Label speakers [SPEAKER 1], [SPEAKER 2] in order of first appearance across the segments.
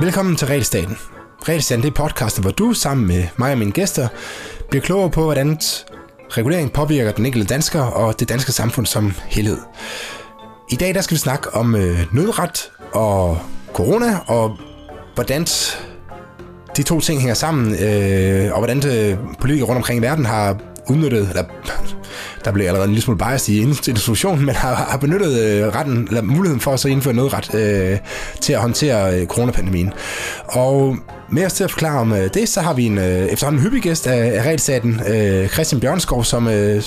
[SPEAKER 1] Velkommen til Regelstaten. Regelstaten det er podcasten, hvor du sammen med mig og mine gæster bliver klogere på, hvordan regulering påvirker den enkelte dansker og det danske samfund som helhed. I dag der skal vi snakke om øh, nødret og corona, og hvordan de to ting hænger sammen, øh, og hvordan øh, politikere rundt omkring i verden har udnyttet, eller der blev allerede en lille smule bias i institutionen, men har, har benyttet øh, retten, eller muligheden for at så indføre nødret øh, til at håndtere øh, coronapandemien. Og med os til at forklare om øh, det, så har vi en øh, efterhånden hyppig gæst af, af regelstaten, øh, Christian Bjørnskov, som... Øh,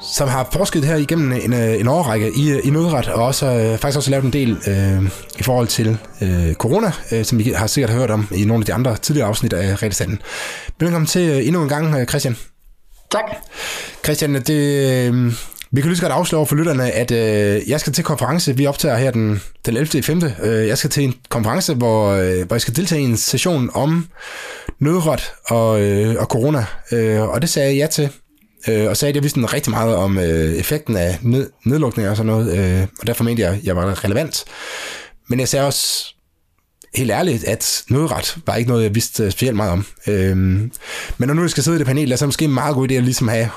[SPEAKER 1] som har forsket her igennem en, øh, en årrække i, øh, i nødret, og også, øh, faktisk også lavet en del øh, i forhold til øh, corona, øh, som vi har sikkert hørt om i nogle af de andre tidligere afsnit af Regelstaten. Velkommen til øh, endnu en gang, øh, Christian.
[SPEAKER 2] Tak.
[SPEAKER 1] Christian, det, øhm, vi kan lige så godt afsløre for lytterne, at øh, jeg skal til konference. Vi optager her den, den 11. 5. Øh, jeg skal til en konference, hvor, øh, hvor jeg skal deltage i en session om nødret og, øh, og corona. Øh, og det sagde jeg ja til. Øh, og sagde, at jeg vidste rigtig meget om øh, effekten af ned, nedlukninger og sådan noget. Øh, og derfor mente jeg, at jeg var relevant. Men jeg sagde også helt ærligt, at nødret var ikke noget, jeg vidste specielt meget om. Øhm, men når nu jeg skal sidde i det panel, så er det måske en meget god idé at ligesom have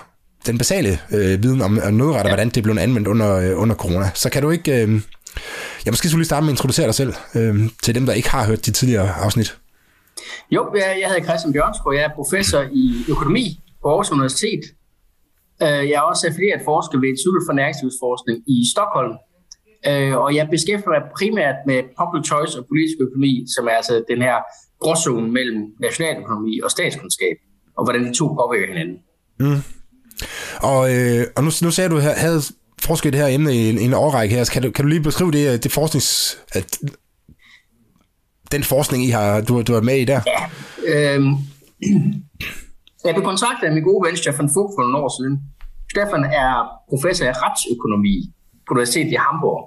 [SPEAKER 1] den basale øh, viden om nødret, og ja. hvordan det blev anvendt under, øh, under corona. Så kan du ikke... Øh, jeg måske skulle lige starte med at introducere dig selv øh, til dem, der ikke har hørt de tidligere afsnit.
[SPEAKER 2] Jo, jeg, hedder Christian Bjørnskov, jeg er professor i økonomi på Aarhus Universitet. Øh, jeg er også affilieret forsker ved Institut for Næringslivsforskning i Stockholm, Øh, og jeg beskæftiger mig primært med public choice og politisk økonomi, som er altså den her gråzone mellem nationaløkonomi og statskundskab, og hvordan de to påvirker hinanden. Mm.
[SPEAKER 1] Og, øh, og nu, nu sagde du, at havde forsket det her emne i en, en årrække her. Kan du, kan du lige beskrive det, det forsknings... At, den forskning, I har, du, du er med i der?
[SPEAKER 2] Ja, øh, jeg blev kontaktet af min gode ven Stefan Fugt for nogle år siden. Stefan er professor i retsøkonomi på Universitetet i Hamburg.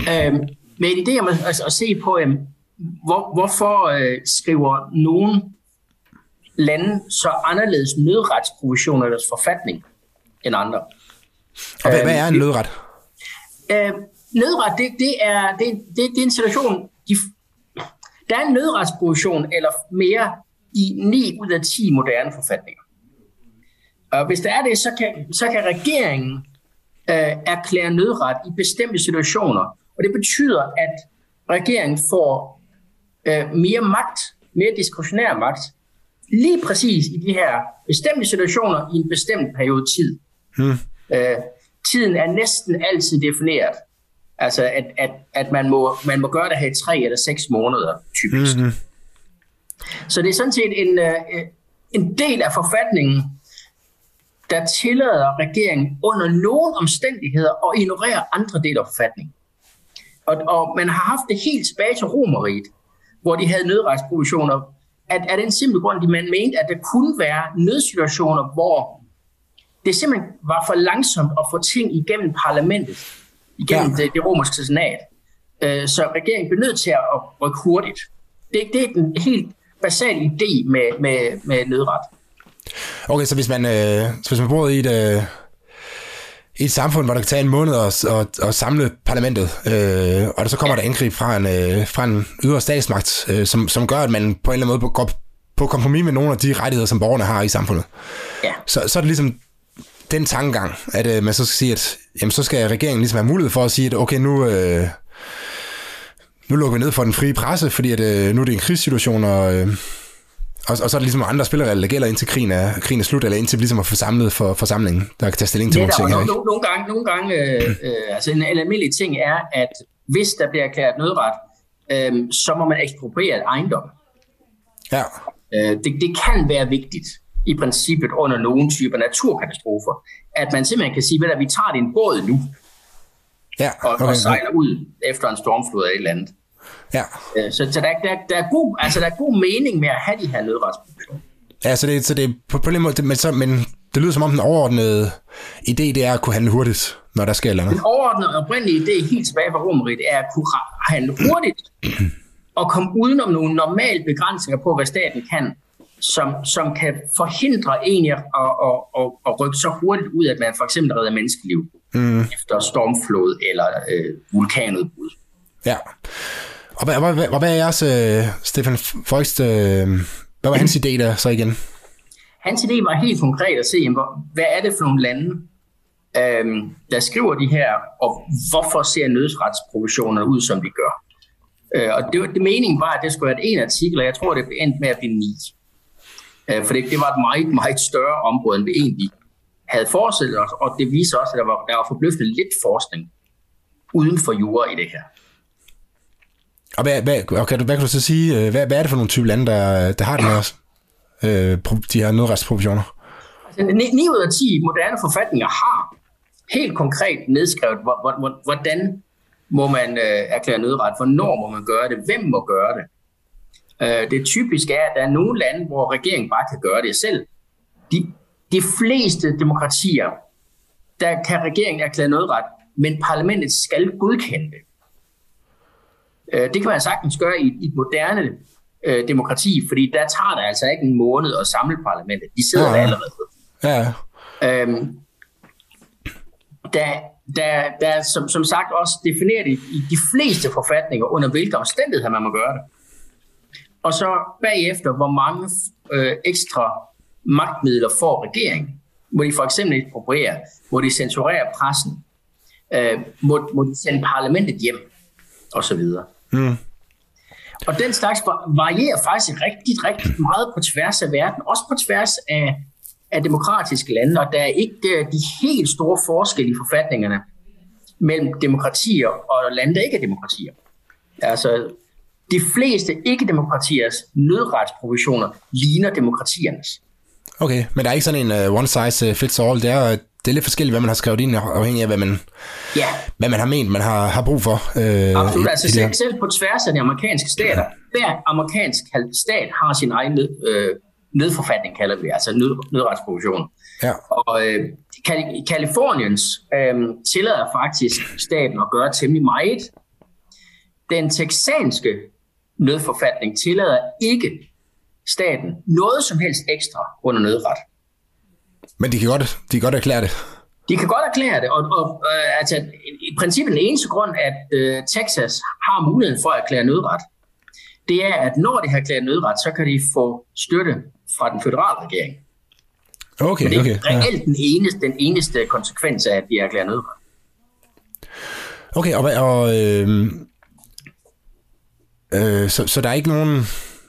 [SPEAKER 2] Øh, med en idé om at, at, at se på, øh, hvor, hvorfor øh, skriver nogle lande så anderledes nødretsprovision i deres forfatning end andre.
[SPEAKER 1] Og hvad, øh, hvad er en øhm, nødret?
[SPEAKER 2] Øh, nødret, det, det, er, det, det, det er en situation, de, der er en nødretsprovision eller mere i 9 ud af 10 moderne forfatninger. Og hvis der er det, så kan, så kan regeringen øh, erklære nødret i bestemte situationer. Og det betyder, at regeringen får øh, mere magt, mere diskretionær magt, lige præcis i de her bestemte situationer i en bestemt periode tid. Hmm. Øh, tiden er næsten altid defineret. Altså, at, at, at man, må, man må gøre det her i tre eller seks måneder, typisk. Mm-hmm. Så det er sådan set en, øh, en del af forfatningen, der tillader regeringen under nogen omstændigheder at ignorere andre dele af forfatningen. Og, og man har haft det helt tilbage til Romeriet, hvor de havde nødretsprovisioner, at, at den simple grund, at man mente, at der kunne være nødsituationer, hvor det simpelthen var for langsomt at få ting igennem parlamentet, igennem ja. det, det romerske senat. Øh, så regeringen blev nødt til at rykke hurtigt. Det, det er den helt basale idé med, med, med nødret.
[SPEAKER 1] Okay, så hvis man, øh, så hvis man bor i et, øh, et samfund, hvor det kan tage en måned at, at, at samle parlamentet, øh, og der så kommer der angreb fra en, øh, fra en ydre statsmagt, øh, som, som gør, at man på en eller anden måde går på kompromis med nogle af de rettigheder, som borgerne har i samfundet. Ja. Så, så er det ligesom den tankegang, at øh, man så skal sige, at jamen, så skal regeringen ligesom have mulighed for at sige, at okay, nu, øh, nu lukker vi ned for den frie presse, fordi at, øh, nu er det en krigssituation, og, øh, og, og så er der ligesom andre spilleregler, der gælder indtil krigen er, krigen er slut, eller indtil vi ligesom har forsamlet for forsamlingen, der kan tage stilling til ja, nogle ting.
[SPEAKER 2] Nogle, nogle, nogle gange, nogle gange øh, øh, altså en, en almindelig ting er, at hvis der bliver erklæret nødret, øh, så må man ekspropriere ejendom. Ja. Øh, det, det kan være vigtigt i princippet under nogle typer naturkatastrofer, at man simpelthen kan sige, at vi tager din båd nu, ja, okay, og, og sejler ud efter en stormflod eller et eller andet. Ja. Øh, så, så der, der, der, er god, altså, der er god mening med at have de her nødretsproduktioner.
[SPEAKER 1] Ja, så det, så det på, på den måde, men, så, men det lyder som om den overordnede idé, det er at kunne handle hurtigt, når der sker noget.
[SPEAKER 2] Den overordnede oprindelige idé helt tilbage fra Romeriet er at kunne handle hurtigt og komme udenom nogle normale begrænsninger på, hvad staten kan, som, som kan forhindre en at, at, at, at, at rykke så hurtigt ud, at man for eksempel redder menneskeliv mm. efter stormflod eller øh, vulkanudbrud.
[SPEAKER 1] Ja. Og hvad, hvad, hvad, hvad er jeres, øh, Stefan Folkst, øh, hvad var hans idé der så igen?
[SPEAKER 2] Hans idé var helt konkret at se, hvad er det for nogle lande, øh, der skriver de her, og hvorfor ser nødsretsprovisionerne ud, som de gør. Øh, og det, det meningen var, at det skulle være en artikel, og jeg tror, det endte med at blive ni. Øh, for det, det var et meget, meget større område, end vi egentlig havde forestillet os, og det viser også, at der var, der var forbløffende lidt forskning uden for jura i det her.
[SPEAKER 1] Og hvad, hvad, okay, hvad kan du så sige, øh, hvad, hvad er det for nogle typer lande, der, der har den her, øh, de her nødretsprovisioner?
[SPEAKER 2] Altså, 9 ud af 10 moderne forfatninger har helt konkret nedskrevet, hvordan må man øh, erklære nødret, hvornår må man gøre det, hvem må gøre det. Øh, det typiske er, at der er nogle lande, hvor regeringen bare kan gøre det selv. De, de fleste demokratier, der kan regeringen erklære nødret, men parlamentet skal godkende det. Øh, det kan man sagtens gøre i, i et moderne øh, demokrati, fordi der tager det altså ikke en måned at samle parlamentet. De sidder ja. der allerede. Ja. Øhm, der, der, der som, som sagt også defineret i, i de fleste forfatninger, under hvilke omstændigheder man må gøre det. Og så bagefter, hvor mange øh, ekstra magtmidler får regeringen. Må de for eksempel ekspropriere? Må de censurere pressen? Øh, må, må de sende parlamentet hjem? Og så videre. Mm. Og den slags varierer faktisk rigtig, rigtig meget på tværs af verden, også på tværs af, af demokratiske lande, og der er ikke øh, de helt store forskelle i forfatningerne mellem demokratier og lande, der ikke er demokratier. Altså, de fleste ikke-demokratiers nødretsprovisioner ligner demokratiernes.
[SPEAKER 1] Okay, men der er ikke sådan en uh, one size fits all. Det er, det er lidt forskelligt, hvad man har skrevet ind, afhængig af, hvad man,
[SPEAKER 2] ja.
[SPEAKER 1] hvad man har ment, man har, har brug for.
[SPEAKER 2] Øh, Absolut, altså selv, selv på tværs af de amerikanske stater, hver amerikansk stat har sin egen nød, øh, nødforfatning, kalder vi altså nød, nødretsprovision. Ja. Og øh, Kaliforniens øh, tillader faktisk staten at gøre temmelig meget. Den texanske nødforfatning tillader ikke staten noget som helst ekstra under nødret.
[SPEAKER 1] Men de kan godt, de kan godt erklære det.
[SPEAKER 2] De kan godt erklære det, og, og øh, altså, i princippet den eneste grund, at øh, Texas har muligheden for at erklære nødret, det er, at når de har erklæret nødret, så kan de få støtte fra den føderale regering.
[SPEAKER 1] Okay,
[SPEAKER 2] Men det er
[SPEAKER 1] okay.
[SPEAKER 2] reelt ja. den, eneste, den eneste konsekvens af, at de erklærer nødret.
[SPEAKER 1] Okay, og, og øh, øh, så, så der er ikke nogen,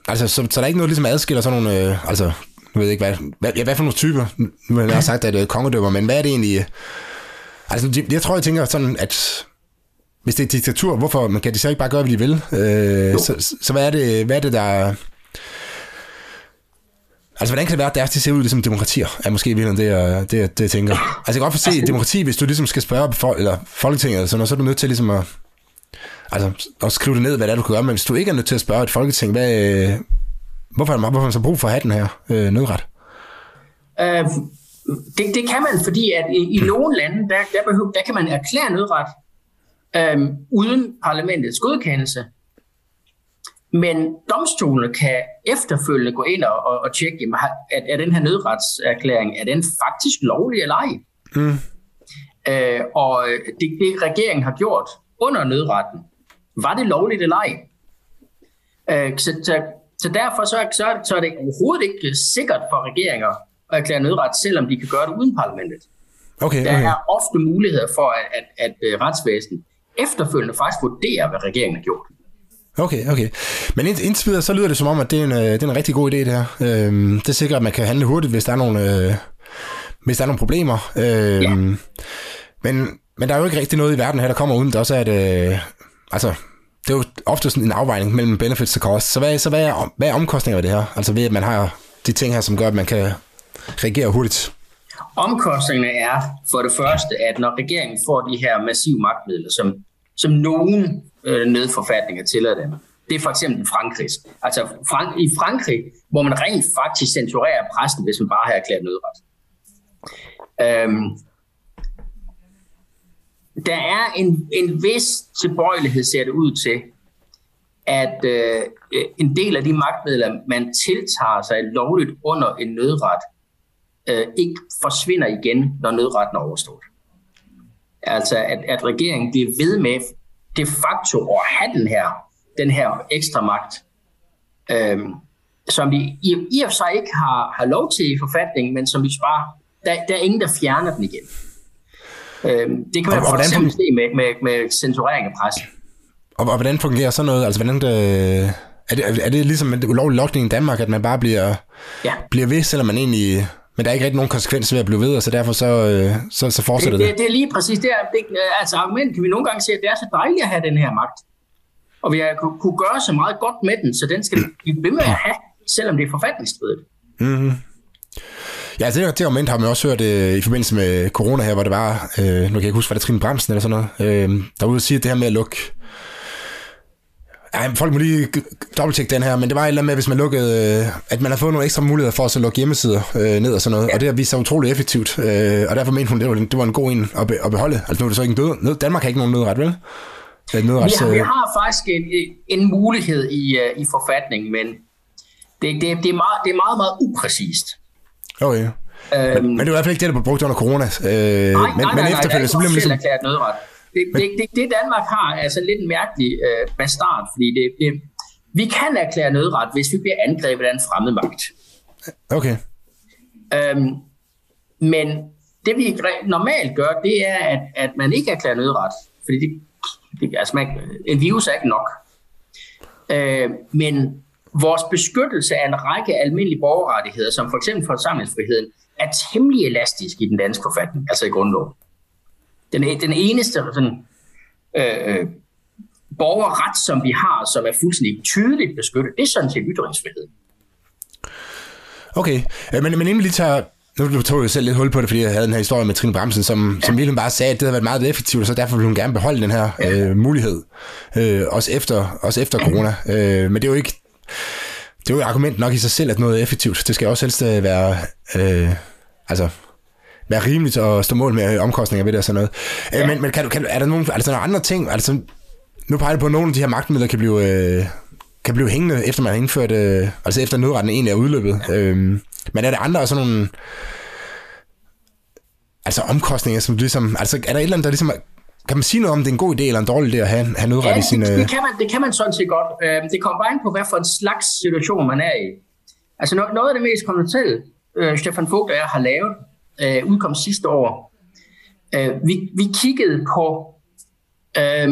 [SPEAKER 1] altså, så, så der er ikke noget, ligesom adskiller sådan nogle, øh, altså, jeg ved ikke, hvad, hvad, ja, hvad for nogle typer, nu har jeg sagt, at det er kongedømmer, men hvad er det egentlig, altså, jeg tror, jeg tænker sådan, at hvis det er diktatur, hvorfor man kan de så ikke bare gøre, hvad de vil? Øh, så, så hvad er det, hvad er det der... Altså, hvordan kan det være, at deres de ser ud ligesom demokratier? Er måske virkelig det, jeg, det, det, jeg tænker. Altså, jeg kan godt forse altså, demokrati, hvis du ligesom skal spørge for, eller Folketinget, eller sådan noget, så er du nødt til ligesom at, altså, at skrive det ned, hvad det er, du kan gøre. Men hvis du ikke er nødt til at spørge et folketing, hvad, hvorfor, hvorfor har man så brug for at have den her øh, nødret?
[SPEAKER 2] Øh, det, det kan man, fordi at i, i nogle lande, der, der, behøver, der kan man erklære nødret, øhm, uden parlamentets godkendelse. Men domstolene kan efterfølgende gå ind og, og, og tjekke, at er den her nødretserklæring, er den faktisk lovlig eller ej? Mm. Øh, og det, det regeringen har gjort under nødretten, var det lovligt eller ej? Øh, så, så, så derfor så, så, så er det overhovedet ikke sikkert for regeringer at erklære nødret, selvom de kan gøre det uden parlamentet.
[SPEAKER 1] Okay, okay.
[SPEAKER 2] Der er ofte muligheder for, at, at, at, at retsvæsenet efterfølgende faktisk vurdere, hvad regeringen har gjort.
[SPEAKER 1] Okay, okay. Men indtil videre, så lyder det som om, at det er en, øh, det er en rigtig god idé, det her. Øhm, det sikrer, at man kan handle hurtigt, hvis der er nogle, øh, hvis der er nogle problemer. Øhm, ja. men, men der er jo ikke rigtig noget i verden her, der kommer uden. Der også er et, øh, altså, det er jo ofte sådan en afvejning mellem benefits og cost. Så hvad, så hvad, er, hvad er omkostninger ved det her? Altså ved, at man har de ting her, som gør, at man kan reagere hurtigt?
[SPEAKER 2] Omkostningerne er for det første, at når regeringen får de her massive magtmidler, som som nogen øh, nødforfatninger tillader dem. Det er for eksempel Frankrig. Altså Frank- i Frankrig, hvor man rent faktisk censurerer pressen, hvis man bare har erklæret nødret. Øhm, der er en, en vis tilbøjelighed, ser det ud til, at øh, en del af de magtmidler, man tiltager sig lovligt under en nødret, øh, ikke forsvinder igen, når nødretten er overstået. Altså, at, at regeringen bliver ved med de facto at have den her den her ekstra magt, øh, som vi i, i og for sig ikke har, har lov til i forfatningen, men som vi bare, der, der er ingen, der fjerner den igen. Øh, det kan man for eksempel se med, med, med censurering af pressen.
[SPEAKER 1] Og, og hvordan fungerer sådan noget? Altså, hvordan det, er, det, er det ligesom en ulovlig lokning i Danmark, at man bare bliver, ja. bliver ved, selvom man egentlig... Men der er ikke rigtig nogen konsekvens ved at blive ved, og så derfor så, øh, så, så fortsætter
[SPEAKER 2] det, det. Det, det er lige præcis det. Er, det altså argument kan vi nogle gange se, at det er så dejligt at have den her magt. Og vi har kunne gøre så meget godt med den, så den skal vi ved med at have, selvom det er forfatningsstridigt.
[SPEAKER 1] Mm-hmm. Ja, altså det, det argument har man også hørt øh, i forbindelse med corona her, hvor det var, øh, nu kan jeg ikke huske, var det Trine Bremsen eller sådan noget, øh, der var ude og sige, at det her med at lukke ej, folk må lige dobbelttjekke den her, men det var et eller andet med, hvis man lukkede, øh, at man har fået nogle ekstra muligheder for at så lukke hjemmesider øh, ned og sådan noget, ja. og det har vist sig utroligt effektivt, øh, og derfor mente hun, det var, det var en god en at, be, at beholde. Altså nu er det så ikke en død, Danmark har ikke nogen nødret, vel?
[SPEAKER 2] Nødret, vi, har, vi har faktisk en, en mulighed i, uh, i forfatningen, men det, det, det, er meget, det er meget, meget upræcist.
[SPEAKER 1] Okay. Øhm, men, men det var i hvert fald ikke det, der blev brugt under corona. Øh,
[SPEAKER 2] nej,
[SPEAKER 1] men,
[SPEAKER 2] nej, nej,
[SPEAKER 1] men efterfølgende, så bliver man ligesom...
[SPEAKER 2] erklæret nødret. Det, det, det, det, Danmark har, er altså lidt en mærkelig øh, bastard, fordi det, det, vi kan erklære nødret, hvis vi bliver angrebet af en fremmed magt.
[SPEAKER 1] Okay.
[SPEAKER 2] Øhm, men det vi normalt gør, det er, at, at man ikke erklærer nødret, fordi det, det, altså man, en virus er ikke nok. Øh, men vores beskyttelse af en række almindelige borgerrettigheder, som for eksempel forsamlingsfriheden, er temmelig elastisk i den danske forfatning, altså i grundloven. Den, den eneste sådan, øh, øh, borgerret, som vi har, som er fuldstændig tydeligt beskyttet, det er sådan set ytringsfrihed.
[SPEAKER 1] Okay, øh, men, men inden vi lige tager nu tog jeg selv lidt hul på det, fordi jeg havde den her historie med Trine Bremsen, som, ja. som virkelig bare sagde, at det havde været meget effektivt, og så derfor ville hun gerne beholde den her ja. øh, mulighed, øh, også, efter, også efter corona. Øh, men det er jo ikke det er jo et argument nok i sig selv, at noget er effektivt. Det skal også helst øh, være, øh, altså, være rimeligt at stå mål med omkostninger ved det og sådan noget. Øh, ja. Men, men kan du, kan du, er der nogle, altså, nogle andre ting, altså, nu peger du på, at nogle af de her magtmidler kan blive, øh, kan blive hængende, efter man har indført, øh, altså efter nødretten egentlig er udløbet. Øh, men er der andre sådan nogle, altså omkostninger, som ligesom, altså er der et eller andet, der ligesom kan man sige noget om, det er en god idé eller en dårlig idé at have, have nødret ja, i sin...
[SPEAKER 2] Det, det, kan man, det kan man sådan set godt. Øh, det kommer bare ind på, hvad for en slags situation man er i. Altså noget af det mest konventionelle, øh, Stefan Vogt og jeg har lavet, øh, udkom sidste år. Øh, vi, vi kiggede på øh,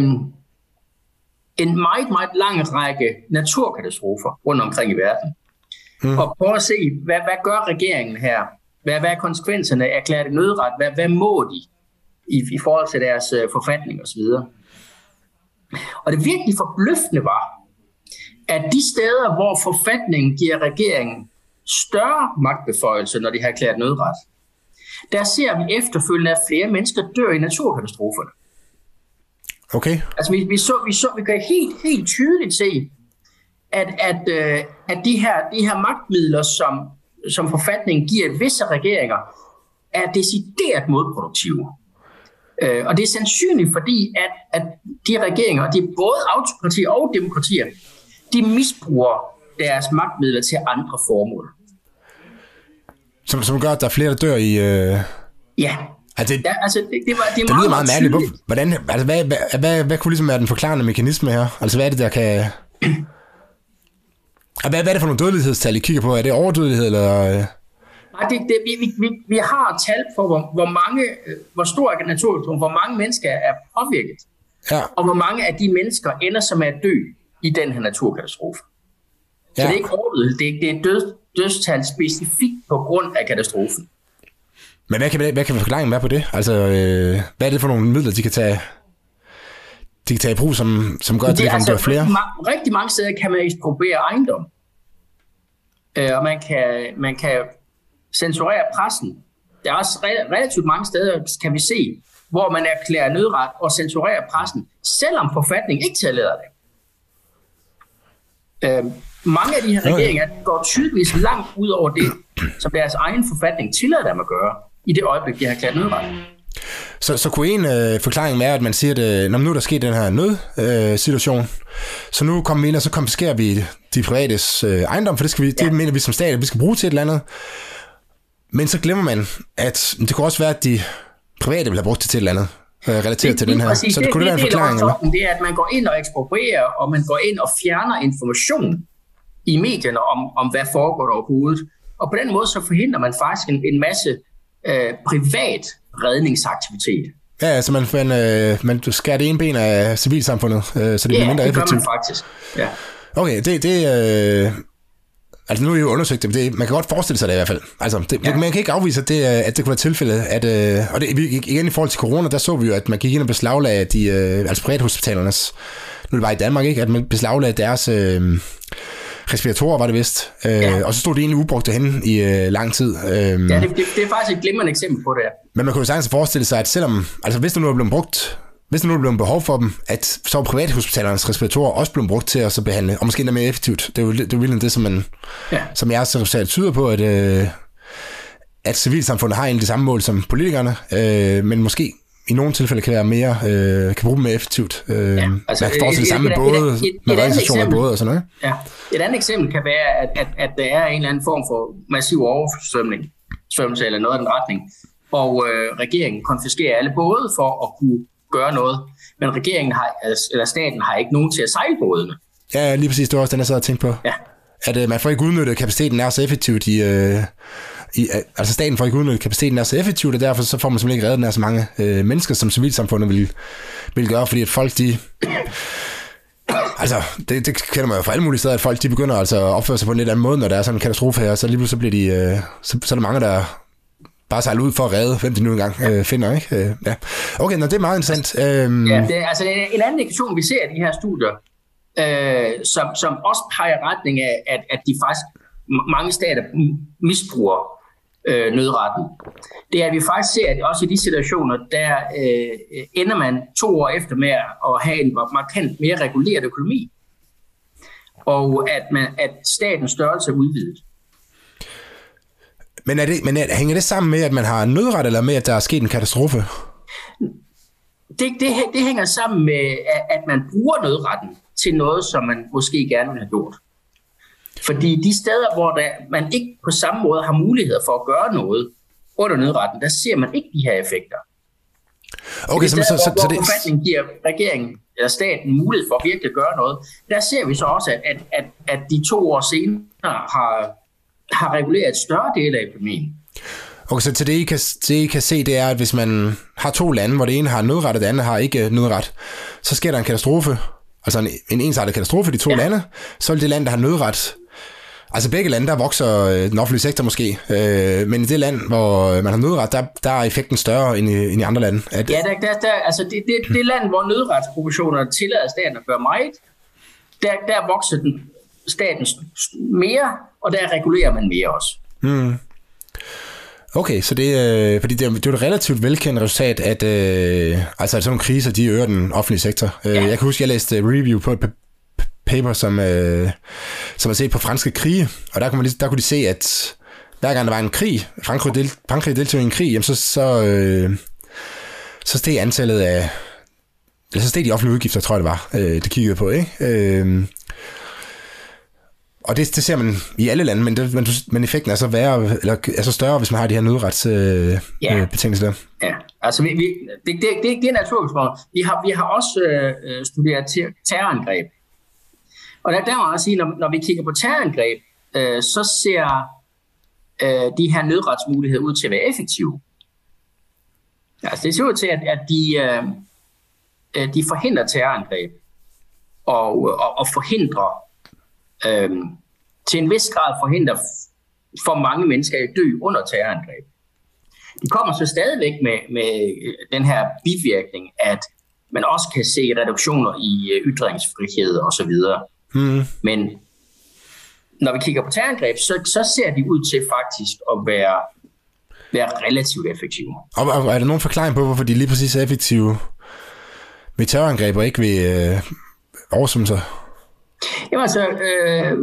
[SPEAKER 2] en meget, meget lang række naturkatastrofer rundt omkring i verden. Mm. Og prøve at se, hvad, hvad gør regeringen her? Hvad, hvad er konsekvenserne? Erklærer det nødret? Hvad, hvad må de? I, i forhold til deres øh, forfatning osv. Og det virkelig forbløffende var, at de steder, hvor forfatningen giver regeringen større magtbeføjelse, når de har erklæret nødret, der ser vi efterfølgende, at flere mennesker dør i naturkatastroferne.
[SPEAKER 1] Okay.
[SPEAKER 2] Altså vi, vi, så, vi, så, vi kan helt, helt tydeligt se, at, at, øh, at de, her, de her magtmidler, som, som forfatningen giver visse regeringer, er decideret modproduktive. Øh, og det er sandsynligt, fordi at, at de regeringer, de er både autokratier og demokratier, de misbruger deres magtmidler til andre formål.
[SPEAKER 1] Som, som gør, at der er flere, der dør i... Øh...
[SPEAKER 2] Ja. Altså, det, ja, altså, det, det, var, det, er
[SPEAKER 1] det lyder meget mærkeligt. Hvordan, altså, hvad, hvad, hvad, hvad kunne ligesom være den forklarende mekanisme her? Altså, hvad er det, der kan... hvad, hvad er det for nogle dødelighedstal, I kigger på? Er det overdødelighed, eller...
[SPEAKER 2] Nej, det, det, vi, vi, vi har tal på, hvor, hvor, mange, øh, hvor stor er naturkatastrofen, hvor mange mennesker er påvirket, ja. og hvor mange af de mennesker ender som at dø i den her naturkatastrofe. Ja. Så det er ikke overlevet, det, det er død, dødstal specifikt på grund af katastrofen.
[SPEAKER 1] Men hvad kan, hvad kan forklaringen være på det? Altså, øh, hvad er det for nogle midler, de kan tage, de kan tage i brug, som, som gør, at det, det altså, flere?
[SPEAKER 2] Rigtig, rigtig mange steder kan man ekspropriere ejendom. Øh, og man kan, man kan censurere pressen. Der er også relativt mange steder, kan vi se, hvor man erklærer nødret og censurerer pressen, selvom forfatningen ikke tillader det. Øh, mange af de her regeringer går tydeligvis langt ud over det, som deres egen forfatning tillader dem at gøre, i det øjeblik, de har erklæret nødret.
[SPEAKER 1] Så, så kunne en øh, forklaring være, at man siger, at øh, nu er der sket den her nødsituation, øh, så nu kommer vi ind, og så konfiskerer vi de privates øh, ejendom, for det, skal vi, ja. det mener vi som stat, at vi skal bruge til et eller andet. Men så glemmer man, at det kunne også være, at de private vil have brugt det til et eller andet. øh, relateret det, til den her.
[SPEAKER 2] Præcis,
[SPEAKER 1] så det, det kunne det, være en forklaring?
[SPEAKER 2] Eller? Det er, at man går ind og eksproprierer, og man går ind og fjerner information i medierne om, om hvad foregår der overhovedet. Og på den måde så forhindrer man faktisk en, en masse øh, privat redningsaktivitet.
[SPEAKER 1] Ja, altså man, man, øh, man skærer det ene ben af civilsamfundet, øh, så det
[SPEAKER 2] ja,
[SPEAKER 1] bliver mindre effektivt.
[SPEAKER 2] Ja, det gør man faktisk. Ja.
[SPEAKER 1] Okay, det, det øh, altså nu er vi jo undersøgt det, det, man kan godt forestille sig det i hvert fald. Altså, det, ja. man kan ikke afvise, at det, at det kunne være tilfældet. At, øh, og det, igen i forhold til corona, der så vi jo, at man gik ind og beslaglagde de, øh, altså privathospitalernes, nu er det bare i Danmark, ikke, at man beslaglagde deres... Øh, respiratorer, var det vist. Øh, ja. Og så stod det egentlig ubrugt derhen i øh, lang tid. Øh, ja,
[SPEAKER 2] det, det, det er faktisk et glimrende eksempel på det.
[SPEAKER 1] Men man kunne jo sagtens forestille sig, at selvom, altså hvis der nu er blevet brugt, hvis der nu blevet behov for dem, at så er privathospitalernes respiratorer også blevet brugt til at så behandle, og måske endda mere effektivt. Det er jo, det er jo virkelig det, som, man, ja. som jeg så tyder på, at, øh, at civilsamfundet har egentlig det samme mål som politikerne, øh, men måske i nogle tilfælde kan være mere, øh, kan bruge dem mere effektivt. Øh, ja, altså, man kan forestille sammen med både, et, et, med redningsstationer både og sådan noget.
[SPEAKER 2] Ja. Et andet eksempel kan være, at, at, at der er en eller anden form for massiv oversvømning, svømmelse eller noget af den retning, og øh, regeringen konfiskerer alle både for at kunne gøre noget, men regeringen har, eller staten har ikke nogen til at sejle bådene.
[SPEAKER 1] Ja, lige præcis, det var også den, jeg sad og tænkte på. Ja. At øh, man får ikke udnyttet kapaciteten er så effektivt i... Øh, i, altså staten får ikke udnyttet kapaciteten er så effektivt, og derfor så får man simpelthen ikke reddet nær så mange øh, mennesker, som civilsamfundet vil, vil gøre, fordi at folk de... Altså, det, det kender man jo fra alle mulige steder, at folk de begynder altså at opføre sig på en lidt anden måde, når der er sådan en katastrofe her, så lige pludselig så bliver de, øh, så, så er der mange, der bare sejle ud for at redde, hvem de nu engang øh, finder, ikke? Øh, ja. Okay, nå, det er meget interessant.
[SPEAKER 2] Øhm... Ja, det er, altså en anden indikation, vi ser i de her studier, øh, som, som også peger retning af, at, at de faktisk mange stater misbruger øh, nødretten, det er, at vi faktisk ser, at også i de situationer, der øh, ender man to år efter med at have en markant mere reguleret økonomi, og at, man, at statens størrelse er udvidet.
[SPEAKER 1] Men, er det, men er, hænger det sammen med, at man har nødret, eller med, at der er sket en katastrofe?
[SPEAKER 2] Det, det, det hænger sammen med, at man bruger nødretten til noget, som man måske gerne vil have gjort. Fordi de steder, hvor der, man ikke på samme måde har muligheder for at gøre noget under nødretten, der ser man ikke de her effekter.
[SPEAKER 1] Okay, så,
[SPEAKER 2] steder,
[SPEAKER 1] så, så,
[SPEAKER 2] hvor,
[SPEAKER 1] så
[SPEAKER 2] det... forfatningen giver regeringen eller staten mulighed for at virkelig at gøre noget, der ser vi så også, at, at, at de to år senere har, har reguleret et større del af epidemien.
[SPEAKER 1] Okay, så til det I, kan, det, I kan se, det er, at hvis man har to lande, hvor det ene har nødret, og det andet har ikke nødret, så sker der en katastrofe, altså en, en ensartet katastrofe i de to ja. lande, så vil det land, der har nødret, Altså begge lande, der vokser øh, den offentlige sektor måske, øh, men i det land, hvor man har nødret, der, der er effekten større end i, end i andre lande.
[SPEAKER 2] At... Ja, der, der, der, altså det, det, det land, hvor nødretsproportionerne tillader staten at gøre meget, der, der vokser den staten mere, og der regulerer man mere også.
[SPEAKER 1] Hmm. Okay, så det, øh, fordi det, det er et relativt velkendt resultat, at øh, altså, sådan nogle kriser, de øger den offentlige sektor. Øh, ja. Jeg kan huske, jeg læste review på et paper, som, øh, som er set på franske krige, og der kunne, man, der kunne de se, at hver gang der var en krig, Frankrig, del, Frankrig deltog i en krig, jamen så, så, øh, så steg antallet af, eller så steg de offentlige udgifter, tror jeg det var, øh, det kiggede på, ikke? Øh, og det, det ser man i alle lande, men, det, men, men effekten er så, værre, eller er så større, hvis man har de her nødretsbetingelser.
[SPEAKER 2] Øh, ja. ja, altså vi, vi, det, det, det, det er naturligt Vi har, vi har også øh, studeret terrorangreb og der, der må jeg sige, når, når vi kigger på terrorangreb, øh, så ser øh, de her nødretsmuligheder ud til at være effektive. Altså, det ser ud til, at, at de, øh, øh, de forhindrer terrorangreb og, og, og forhindrer øh, til en vis grad forhindrer for mange mennesker at dø under terrorangreb. De kommer så stadigvæk med, med den her bivirkning, at man også kan se reduktioner i øh, ytringsfrihed osv. Mm. Men når vi kigger på terrorangreb, så, så ser de ud til faktisk at være, være relativt effektive.
[SPEAKER 1] Og, og er der nogen forklaring på, hvorfor de lige præcis er effektive ved terrorangreb og ikke ved øh, oversvømmelser?
[SPEAKER 2] Jamen altså, øh,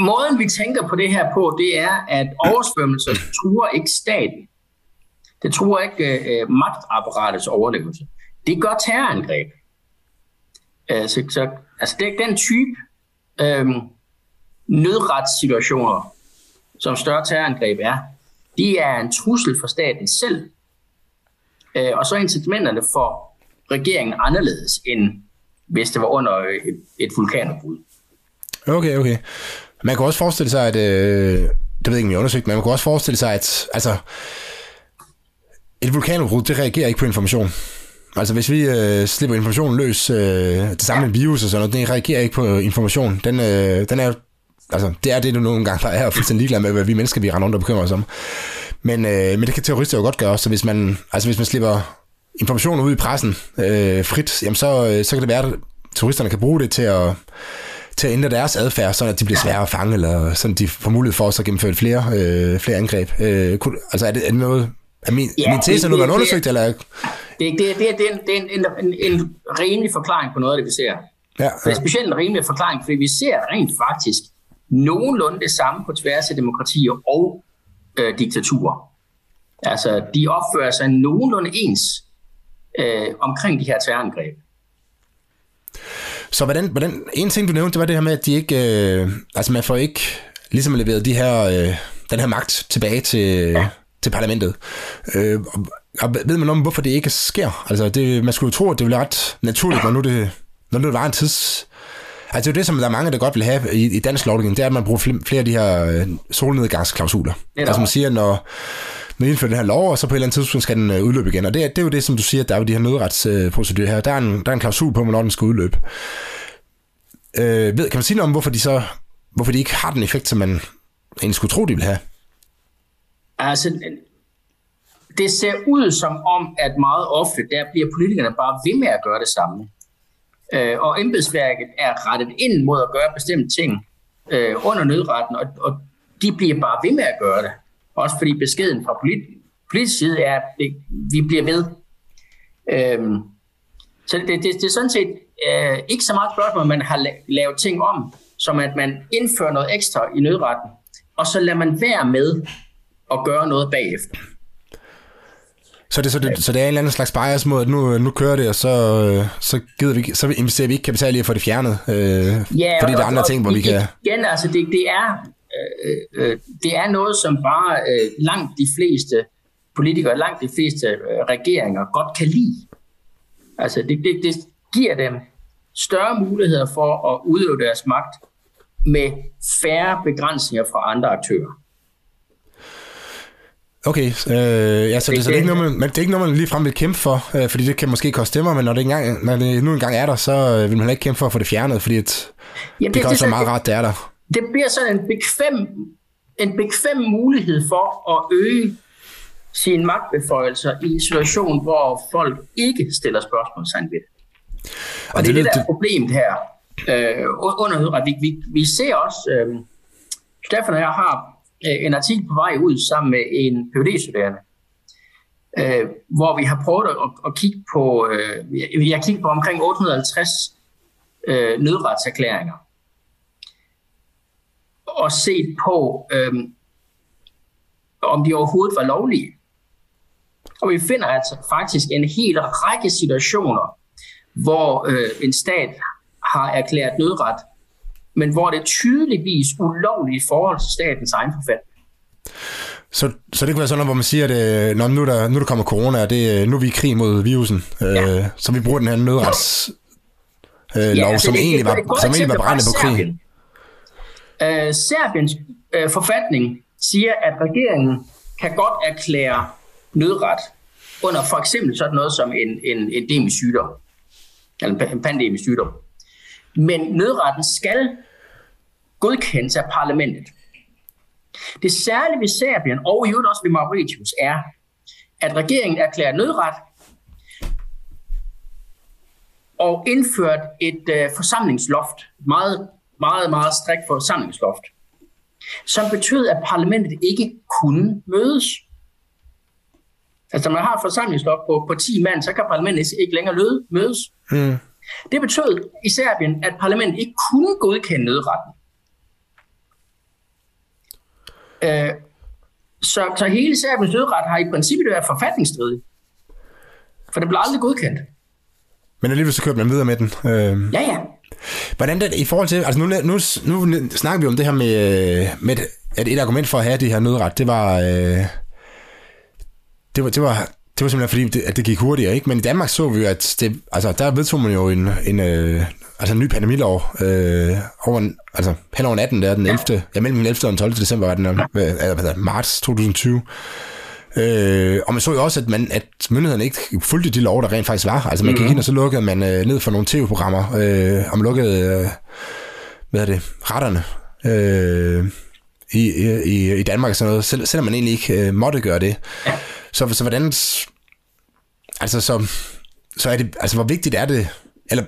[SPEAKER 2] måden vi tænker på det her på, det er, at oversvømmelser truer ikke staten. Det truer ikke øh, magtapparatets overlevelse. Det gør terrorangreb. Øh, så, så, altså det, den type øh, nødretssituationer, som større terrorangreb er, de er en trussel for staten selv. Øh, og så er incitamenterne for regeringen anderledes, end hvis det var under et, et vulkanudbrud.
[SPEAKER 1] Okay, okay. Man kan også forestille sig, at... Øh, det ved jeg ikke, om jeg undersøgt, men man kan også forestille sig, at altså, et vulkanudbrud, det reagerer ikke på information. Altså hvis vi øh, slipper informationen løs, øh, det samme med virus og sådan noget, det reagerer ikke på information. Den, øh, den er altså, det er det, du nogle gange er fuldstændig ligeglad med, hvad vi mennesker, vi render rundt og bekymrer os om. Men, øh, men det kan terrorister jo godt gøre, så hvis man, altså hvis man slipper information ud i pressen øh, frit, jamen så, øh, så kan det være, at turisterne kan bruge det til at, til at ændre deres adfærd, så at de bliver svære at fange, eller sådan de får mulighed for at gennemføre flere, øh, flere angreb. Øh, kunne, altså er det, er det noget, er min, ja, min tese nu, man undersøgt, eller?
[SPEAKER 2] Det, det, det, det, er, det er en, en, en, en rimelig forklaring på noget af det, vi ser. Ja, ja. Det er specielt en rimelig forklaring, fordi vi ser rent faktisk nogenlunde det samme på tværs af demokratier og øh, diktaturer. Altså, de opfører sig nogenlunde ens øh, omkring de her terrorangreb.
[SPEAKER 1] Så hvordan, hvordan, en ting du nævnte, det var det her med, at de ikke, øh, altså man får ikke ligesom leveret de her, øh, den her magt tilbage til, ja. til parlamentet. Øh, og, og ved man om, hvorfor det ikke sker? Altså det, man skulle jo tro, at det ville ret naturligt, når nu det, når nu det var en tids, Altså det er jo det, som der er mange, der godt vil have i, i dansk lovgivning, det er, at man bruger flere af de her øh, solnedgangsklausuler. Altså man siger, når, med indfører den her lov, og så på et eller andet tidspunkt skal den øh, udløbe igen. Og det, det er jo det, som du siger, der er jo de her nødretsprocedurer her. Der er, en, der er en klausul på, hvornår den skal udløbe. Øh, ved, kan man sige noget om, hvorfor de så hvorfor de ikke har den effekt, som man egentlig skulle tro, de vil have?
[SPEAKER 2] Altså, det ser ud som om, at meget ofte, der bliver politikerne bare ved med at gøre det samme. Øh, og embedsværket er rettet ind mod at gøre bestemte ting øh, under nødretten, og, og de bliver bare ved med at gøre det. Også fordi beskeden fra polit, politisk side er, at det, vi bliver ved. Øhm, så det, det, det er sådan set øh, ikke så meget spørgsmål, at man har lavet ting om, som at man indfører noget ekstra i nødretten, og så lader man være med at gøre noget bagefter.
[SPEAKER 1] Så det, så, det, så det er en eller anden slags bias mod, at nu, nu kører det, og så, så, gider vi, så investerer vi ikke kapital i at få det fjernet. Øh, ja, fordi og, der er andre og, ting, hvor vi kan...
[SPEAKER 2] Igen, altså det, det, er, øh, øh, det er noget, som bare øh, langt de fleste politikere, langt de fleste øh, regeringer godt kan lide. Altså det, det, det giver dem større muligheder for at udøve deres magt med færre begrænsninger fra andre aktører.
[SPEAKER 1] Okay, øh, ja, så det, så det, er ikke noget, man, det er ikke noget, man lige frem vil kæmpe for, øh, fordi det kan måske koste stemmer, men når det, engang, når det nu engang er der, så øh, vil man ikke kæmpe for at få det fjernet, fordi et, Jamen, det, det det, meget rart, det er der.
[SPEAKER 2] Det bliver sådan en bekvem, en bekvem mulighed for at øge sine magtbeføjelser i en situation, hvor folk ikke stiller spørgsmål ved det. Og, og det, er det, der er problemet her. Øh, under vi, vi, vi ser også, øh, Stefan og jeg har Øh, en artikel på vej ud sammen med en phd studerende øh, hvor vi har prøvet at, at kigge på, øh, vi har kigget på omkring 850 øh, nødretserklæringer, og set på, øh, om de overhovedet var lovlige. Og vi finder altså faktisk en hel række situationer, hvor øh, en stat har erklæret nødret men hvor det tydeligvis ulovligt i forhold til statens egen forfatning.
[SPEAKER 1] Så, så det kunne være sådan noget, hvor man siger, at øh, når nu, der, nu der kommer corona, og det, øh, nu er vi i krig mod virusen, øh, ja. så vi bruger den her nødrets øh, ja, lov, altså, som, det, egentlig var, som egentlig var brændt på krigen.
[SPEAKER 2] Uh, Serbiens øh, forfatning siger, at regeringen kan godt erklære nødret under for eksempel sådan noget som en, en endemisk sygdom, eller en pandemisk sygdom. Men nødretten skal godkendes af parlamentet. Det særlige ved Serbien, og i øvrigt også ved Mauritius, er, at regeringen erklærer nødret og indført et øh, forsamlingsloft, meget, meget, meget strikt forsamlingsloft, som betød, at parlamentet ikke kunne mødes. Altså, når man har et forsamlingsloft på, på 10 mand, så kan parlamentet ikke længere mødes. Mm. Det betød i Serbien, at parlamentet ikke kunne godkende nødretten. Øh, så, så hele Serbiens nødret har i princippet været forfatningsstridig. For det blev aldrig godkendt.
[SPEAKER 1] Men alligevel så kører man videre med den.
[SPEAKER 2] Øh, ja, ja.
[SPEAKER 1] Hvordan det i forhold til, altså nu, nu, nu snakker vi om det her med, med at et argument for at have det her nødret, det var, øh, det var, det var, det var simpelthen fordi, det, at det gik hurtigere, ikke? Men i Danmark så vi jo, at det, altså, der vedtog man jo en, en, øh, altså en ny pandemilov øh, over, altså hen over natten, der den 11. Ja. ja, mellem den 11. og den 12. december var den, øh, altså, hvad hedder, marts 2020. Øh, og man så jo også, at, man, at myndighederne ikke fulgte de lov, der rent faktisk var. Altså man gik ind, og så lukkede man øh, ned for nogle tv-programmer, øh, og man lukkede, øh, hvad er det, retterne øh, i, i, i Danmark og sådan noget, selv, selvom man egentlig ikke øh, måtte gøre det. Ja. Så, så hvordan, altså så, så er det, altså hvor vigtigt er det, eller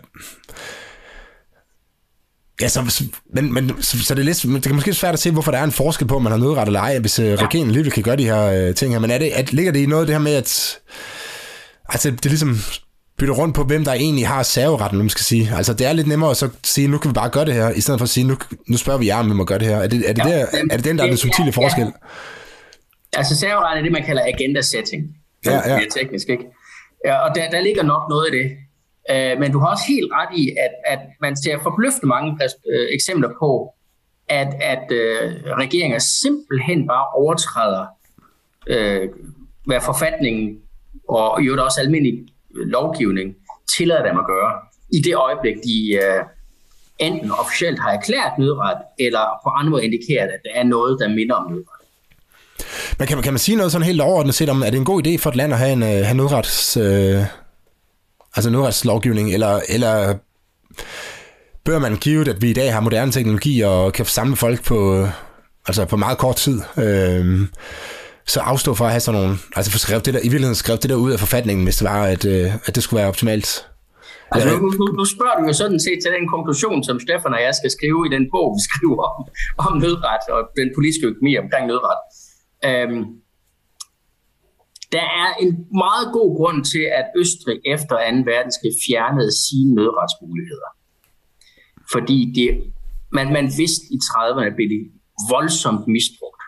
[SPEAKER 1] Ja, så, men, men, så, så det, er lidt, det kan måske svært at se, hvorfor der er en forskel på, om man har nødret eller ej, hvis uh, regeringen alligevel kan gøre de her uh, ting her. Men er det, at, ligger det i noget det her med, at altså, det ligesom bytter rundt på, hvem der egentlig har serveretten, nu skal sige. Altså, det er lidt nemmere at så sige, nu kan vi bare gøre det her, i stedet for at sige, nu, nu spørger vi jer, om vi må gøre det her. Er det, er det, ja, der, er det den, der er den subtile ja, forskel? Ja.
[SPEAKER 2] Altså, serveretten er det, man kalder agenda setting. Ja, ja. Det er teknisk, ikke? Ja, og der, der ligger nok noget i det. Øh, men du har også helt ret i, at, at man ser forbløffende mange øh, eksempler på, at, at øh, regeringer simpelthen bare overtræder, øh, hvad forfatningen og jo også almindelig øh, lovgivning tillader dem at gøre, i det øjeblik, de øh, enten officielt har erklæret nødret, eller på andre måde indikeret, at der er noget, der minder om nødret.
[SPEAKER 1] Men kan man, kan man sige noget sådan helt overordnet set om, er det en god idé for et land at have en, øh, have nødrets, Øh altså nødretslovgivning, eller, eller bør man give, at vi i dag har moderne teknologi og kan samle folk på, altså på meget kort tid, øh, så afstå for at have sådan nogle, altså for skrevet det der, i virkeligheden skrevet det der ud af forfatningen, hvis det var, at, øh, at det skulle være optimalt.
[SPEAKER 2] Altså, nu, nu, nu spørger du jo sådan set til den konklusion, som Stefan og jeg skal skrive i den bog, vi skriver om, om nødret og den politiske økonomi omkring nødret. Øhm, der er en meget god grund til, at Østrig efter 2. verdenskrig fjernede sine nødretsmuligheder. Fordi det, man, man vidste i 30'erne, blev det voldsomt misbrugt.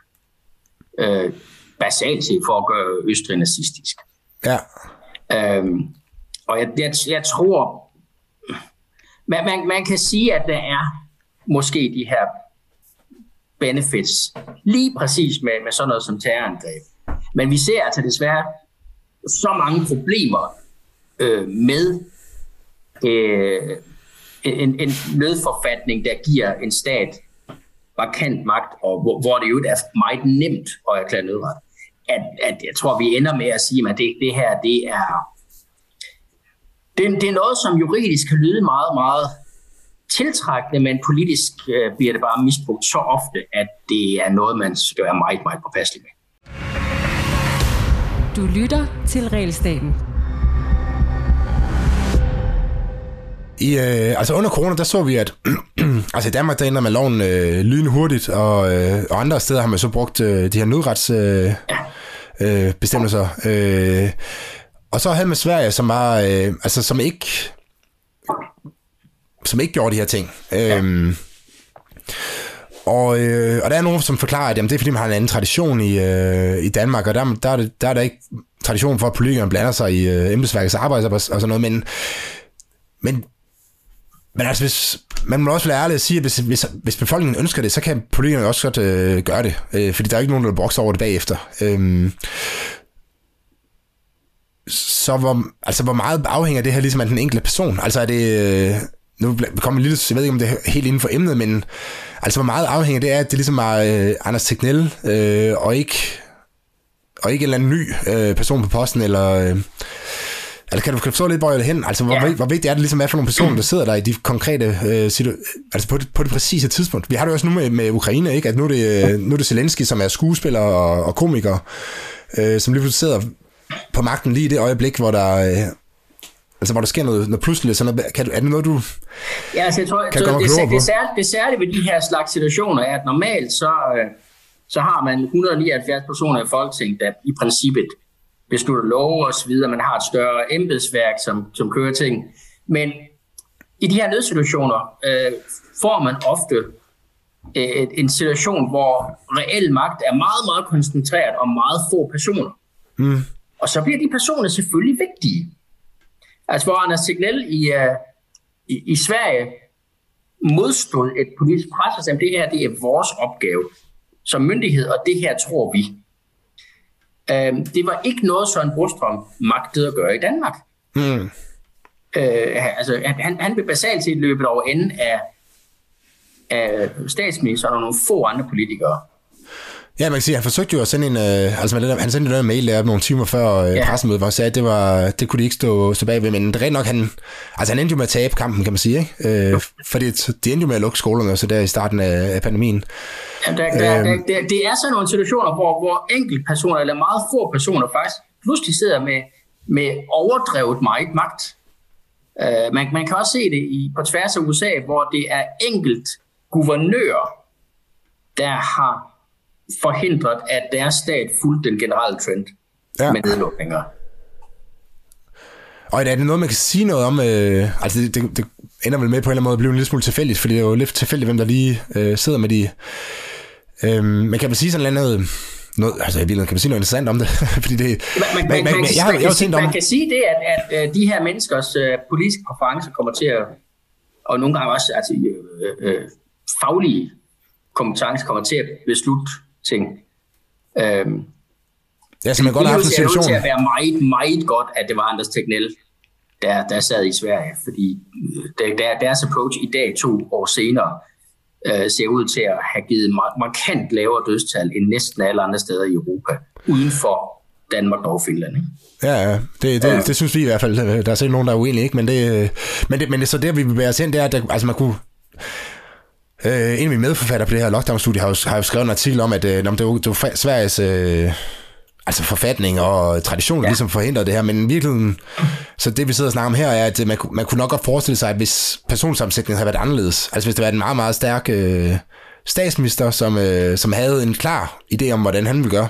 [SPEAKER 2] Øh, basalt set for at gøre Østrig nazistisk.
[SPEAKER 1] Ja.
[SPEAKER 2] Øhm, og jeg, jeg, jeg tror, man, man, man kan sige, at der er måske de her benefits, lige præcis med, med sådan noget som terrorangreb. Men vi ser altså desværre så mange problemer øh, med øh, en, en nødforfatning, der giver en stat markant magt, og hvor, hvor det jo er meget nemt at erklære nødret. At, at jeg tror, vi ender med at sige, at det, det her, det er, det, det er noget, som juridisk kan lyde meget, meget tiltrækkende, men politisk øh, bliver det bare misbrugt så ofte, at det er noget, man skal være meget, meget påpasselig med.
[SPEAKER 3] Du lytter til Realstaten.
[SPEAKER 1] I, øh, altså under corona, der så vi, at altså i Danmark, der ændrer man loven øh, lynhurtigt, hurtigt, og, øh, og andre steder har man så brugt øh, de her nødrets øh, øh, bestemmelser. Øh, og så havde man Sverige, som var, øh, altså som ikke, som ikke gjorde de her ting. Øh, og, øh, og der er nogen, som forklarer, at jamen, det er fordi, man har en anden tradition i, øh, i Danmark, og der, der, er det, der er der ikke tradition for, at politikerne blander sig i øh, embedsværkets arbejde og, og sådan noget, men, men, men altså, hvis, man må også være ærlig at sige, at hvis, hvis, hvis befolkningen ønsker det, så kan politikerne også godt øh, gøre det, øh, fordi der er ikke nogen, der bokser over det bagefter. Øh, så hvor, altså, hvor meget afhænger det her ligesom af den enkelte person? Altså er det... Øh, nu kommer lille, jeg ved ikke, om det er helt inden for emnet, men altså hvor meget afhænger det af, at det ligesom er øh, Anders Tegnell, øh, og ikke og ikke en eller anden ny øh, person på posten, eller... Øh, eller kan du, kan du forstå lidt, hvor jeg hen? Altså, hvor, ja. hvor vigtigt er det ligesom, hvad for nogle personer, der sidder der i de konkrete øh, situ- altså på det, på det præcise tidspunkt? Vi har det også nu med, med Ukraine, ikke? At nu er det, øh, nu er det Zelensky, som er skuespiller og, og komiker, øh, som lige pludselig sidder på magten lige i det øjeblik, hvor der... Øh, Altså, hvor der sker noget, noget pludseligt, sådan noget, kan du, er det noget, du
[SPEAKER 2] ja, altså, jeg tror, kan så det, det, det, særligt, det særlige ved de her slags situationer er, at normalt så, øh, så har man 179 personer i Folketinget, der i princippet beslutter lov og så videre. Man har et større embedsværk, som, som kører ting. Men i de her nødsituationer øh, får man ofte øh, en situation, hvor reel magt er meget, meget koncentreret om meget få personer. Mm. Og så bliver de personer selvfølgelig vigtige. Altså hvor Anders Signell i, uh, i, i Sverige modstod et politisk pres og sagde, det her det er vores opgave som myndighed, og det her tror vi. Øh, det var ikke noget, Søren Brostrøm magtede at gøre i Danmark. Mm. Øh, altså, han, han blev basalt set løbet over enden af, af statsministeren og nogle få andre politikere.
[SPEAKER 1] Ja, man kan sige, han forsøgte jo at sende en, øh, altså det, han sendte en mail der nogle timer før øh, ja. pressemødet, hvor han sagde, at det, var, det kunne de ikke stå, stå bagved, men det er nok, han, altså han endte jo med at tabe kampen, kan man sige, ikke? Øh, fordi de endte jo med at lukke skolerne, så der i starten af, af pandemien.
[SPEAKER 2] Ja, der, der, øhm. der, der, det er sådan nogle situationer, hvor, hvor enkelte personer, eller meget få personer faktisk, pludselig sidder med, med overdrevet meget magt. Uh, man, man kan også se det i, på tværs af USA, hvor det er enkelt guvernører, der har forhindret, at deres stat fulgte den generelle trend ja. med nedlukninger.
[SPEAKER 1] Og er det noget, man kan sige noget om? Øh, altså, det, det, det ender vel med på en eller anden måde at blive en lille smule tilfældigt, fordi det er jo lidt tilfældigt, hvem der lige øh, sidder med de... Øh, man kan vel sige sådan noget... noget altså, jeg kan man sige noget interessant om det, fordi det...
[SPEAKER 2] Man, man, man, man, jeg har, jeg har tænkt om... Man kan sige det, at, at, at de her menneskers øh, politiske præferencer kommer til at... Og nogle gange også altså, øh, øh, faglige kompetencer kommer til at beslutte ting. Øhm,
[SPEAKER 1] ja, så man godt haft en situation.
[SPEAKER 2] Det til at være meget, meget godt, at det var Anders Tegnell, der, der sad i Sverige, fordi øh, der, deres approach i dag, to år senere, øh, ser ud til at have givet markant lavere dødstal end næsten alle andre steder i Europa, uden for Danmark og Finland. Ikke?
[SPEAKER 1] Ja, ja. Det, det, ja. det, synes vi i hvert fald. Der er sikkert nogen, der er uenige, ikke? Men det, men det, men det, så der, vi bevæger os ind, det er, at der, altså man kunne, Øh, en af mine medforfattere på det her lockdown-studie har jo, har jo skrevet en artikel om, at øh, det, var, det var Sveriges øh, altså forfatning og tradition, der ja. ligesom forhindrede det her, men virkeligheden, så det vi sidder og snakker om her, er, at man, man kunne nok godt forestille sig, at hvis personsammensætningen havde været anderledes, altså hvis det var en meget, meget stærk øh, statsminister, som, øh, som havde en klar idé om, hvordan han ville gøre,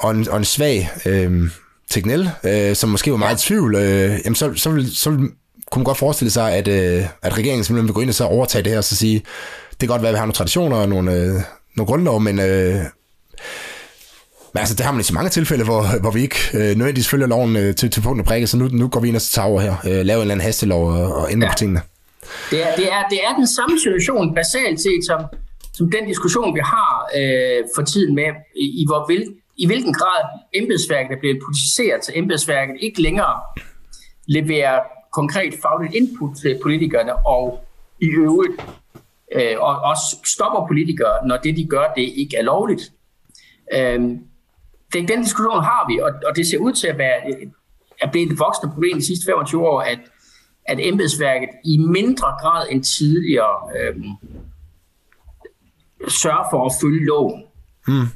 [SPEAKER 1] og en, og en svag øh, Tegnell, øh, som måske var meget i tvivl, øh, jamen så, så, vil, så vil kunne man godt forestille sig, at, øh, at regeringen simpelthen vil gå ind og så overtage det her, og så sige, det kan godt være, at vi har nogle traditioner og nogle, øh, nogle grundlov, men, øh, men altså, det har man i så mange tilfælde, hvor, hvor vi ikke øh, nødvendigvis følger loven øh, til, til punkt og prikke, så nu, nu går vi ind og tager over her, øh, laver en eller anden hastelov og, og ændrer ja. på tingene.
[SPEAKER 2] Det er, det, er, det er den samme situation, basalt set, som, som den diskussion, vi har øh, for tiden med, i, i, hvor vil, i hvilken grad embedsværket er blevet politiseret, så embedsværket ikke længere leverer konkret fagligt input til politikerne, og i øvrigt øh, og også stopper politikere, når det, de gør, det ikke er lovligt. Øh, den, den diskussion har vi, og, og det ser ud til at være at blive et voksende problem de sidste 25 år, at, at embedsværket i mindre grad end tidligere øh, sørger for at følge loven.
[SPEAKER 1] Hmm.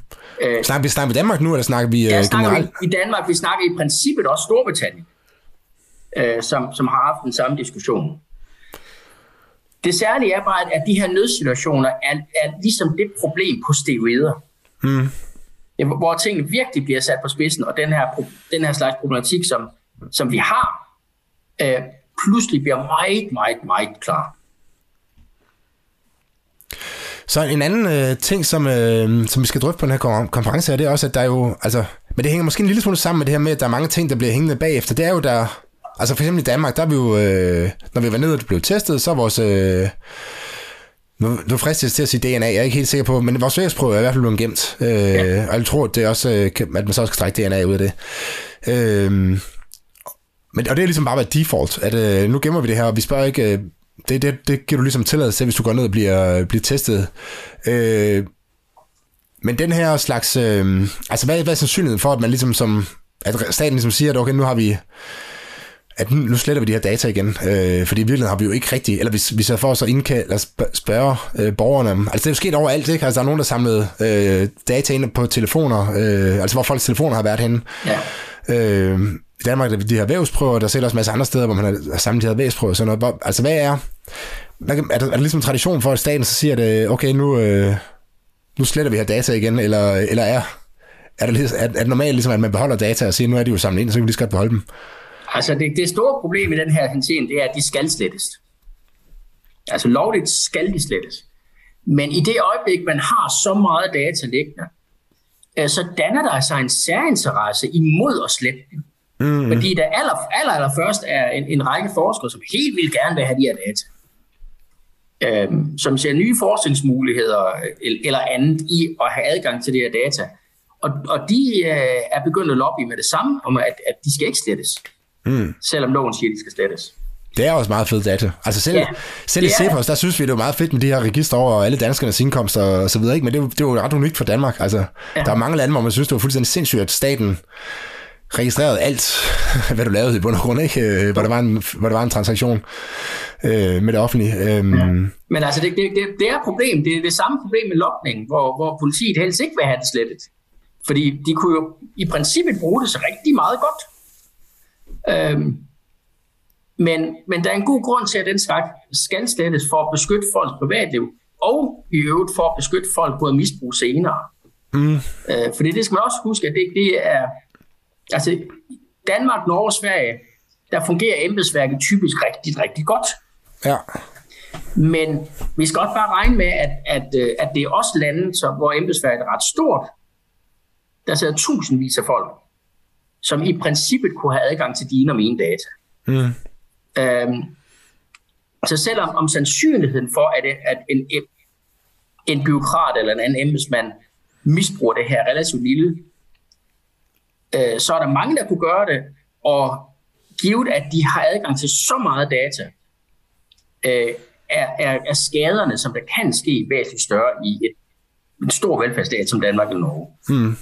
[SPEAKER 1] Øh, snakker, vi, snakker vi Danmark nu, eller snakker vi
[SPEAKER 2] ja,
[SPEAKER 1] øh,
[SPEAKER 2] snakker generelt? Vi, I Danmark, vi snakker i princippet også Storbritannien øh, som, som har haft den samme diskussion. Det særlige er bare, at de her nødsituationer er, er ligesom det problem på steroider. Mm. Hvor tingene virkelig bliver sat på spidsen, og den her, den her slags problematik, som, som vi har, øh, pludselig bliver meget, meget, meget klar.
[SPEAKER 1] Så en anden øh, ting, som, øh, som vi skal drøfte på den her konference, er det også, at der er jo, altså, men det hænger måske en lille smule sammen med det her med, at der er mange ting, der bliver hængende bagefter. Det er jo, der, Altså for eksempel i Danmark, der er vi jo, øh, når vi var nede og blev testet, så er vores... Øh, nu, nu fristes til at sige DNA, jeg er ikke helt sikker på, men vores vægsprøve er i hvert fald blevet gemt. Øh, ja. Og jeg tror, at, det er også, øh, at man så også skal trække DNA ud af det. Øh, men, og det er ligesom bare været default, at øh, nu gemmer vi det her, og vi spørger ikke... Øh, det, det, det giver du ligesom tilladelse til, hvis du går ned og bliver, bliver testet. Øh, men den her slags... Øh, altså, hvad, hvad er sandsynligheden for, at man ligesom som... At staten ligesom siger, at okay, nu har vi at nu sletter vi de her data igen, øh, fordi i virkeligheden har vi jo ikke rigtig, eller hvis vi så for os at indkalde, eller spørge øh, borgerne, altså det er jo sket overalt, ikke? Altså der er nogen, der samlede øh, data ind på telefoner, øh, altså hvor folks telefoner har været henne. Ja. Øh, I Danmark er de her vævsprøver, der er også en masse andre steder, hvor man har samlet de her vævsprøver, sådan noget. Altså hvad er, hvad, er, der, er der ligesom tradition for, at staten så siger, at øh, okay, nu, øh, nu sletter vi her data igen, eller, eller er, er, det, er, er det normalt ligesom, at man beholder data og siger, nu er de jo samlet ind, så kan vi lige så godt beholde dem?
[SPEAKER 2] Altså det, det store problem i den her henseende, det er, at de skal slettes. Altså lovligt skal de slettes. Men i det øjeblik, man har så meget data liggende, øh, så danner der sig en særinteresse imod at slette dem. Mm. Fordi der aller, aller, aller først er en, en række forskere, som helt vildt gerne vil have de her data. Øhm, som ser nye forskningsmuligheder eller andet i at have adgang til de her data. og, og de øh, er begyndt at lobby med det samme, om at, at de skal ikke slettes. Mm. Selvom loven siger, at de skal slettes.
[SPEAKER 1] Det er også meget fedt data. Altså selv, ja, selv i Cepos, der synes vi, det er meget fedt med de her register over alle danskernes indkomster og så videre, ikke? men det, det er jo ret unikt for Danmark. Altså, ja. Der er mange lande, hvor man synes, det var fuldstændig sindssygt, at staten registrerede alt, hvad du lavede i bund og grund, ikke? Øh, hvor, der var en, hvor der var en transaktion øh, med det offentlige. Øhm. Ja.
[SPEAKER 2] Men altså, det, det, det, er et problem. Det er det samme problem med lokning, hvor, hvor politiet helst ikke vil have det slettet. Fordi de kunne jo i princippet bruge det så rigtig meget godt. Øhm, men, men der er en god grund til, at den skal slettes for at beskytte folks privatliv, og i øvrigt for at beskytte folk mod misbrug senere. Mm. Øh, fordi det skal man også huske, at det, det er... Altså, Danmark, Norge og Sverige, der fungerer embedsværket typisk rigtig, rigtig godt.
[SPEAKER 1] Ja.
[SPEAKER 2] Men vi skal også bare regne med, at, at, øh, at det er også lande, så, hvor embedsværket er ret stort. Der sidder tusindvis af folk, som i princippet kunne have adgang til dine og mine data. Mm. Øhm, så selvom om sandsynligheden for, at, at en, en, byråkrat eller en anden embedsmand misbruger det her relativt lille, øh, så er der mange, der kunne gøre det, og givet at de har adgang til så meget data, øh, er, er, er skaderne, som der kan ske, væsentligt større i et en stor velfærdsstat som Danmark eller Norge.
[SPEAKER 1] Hmm.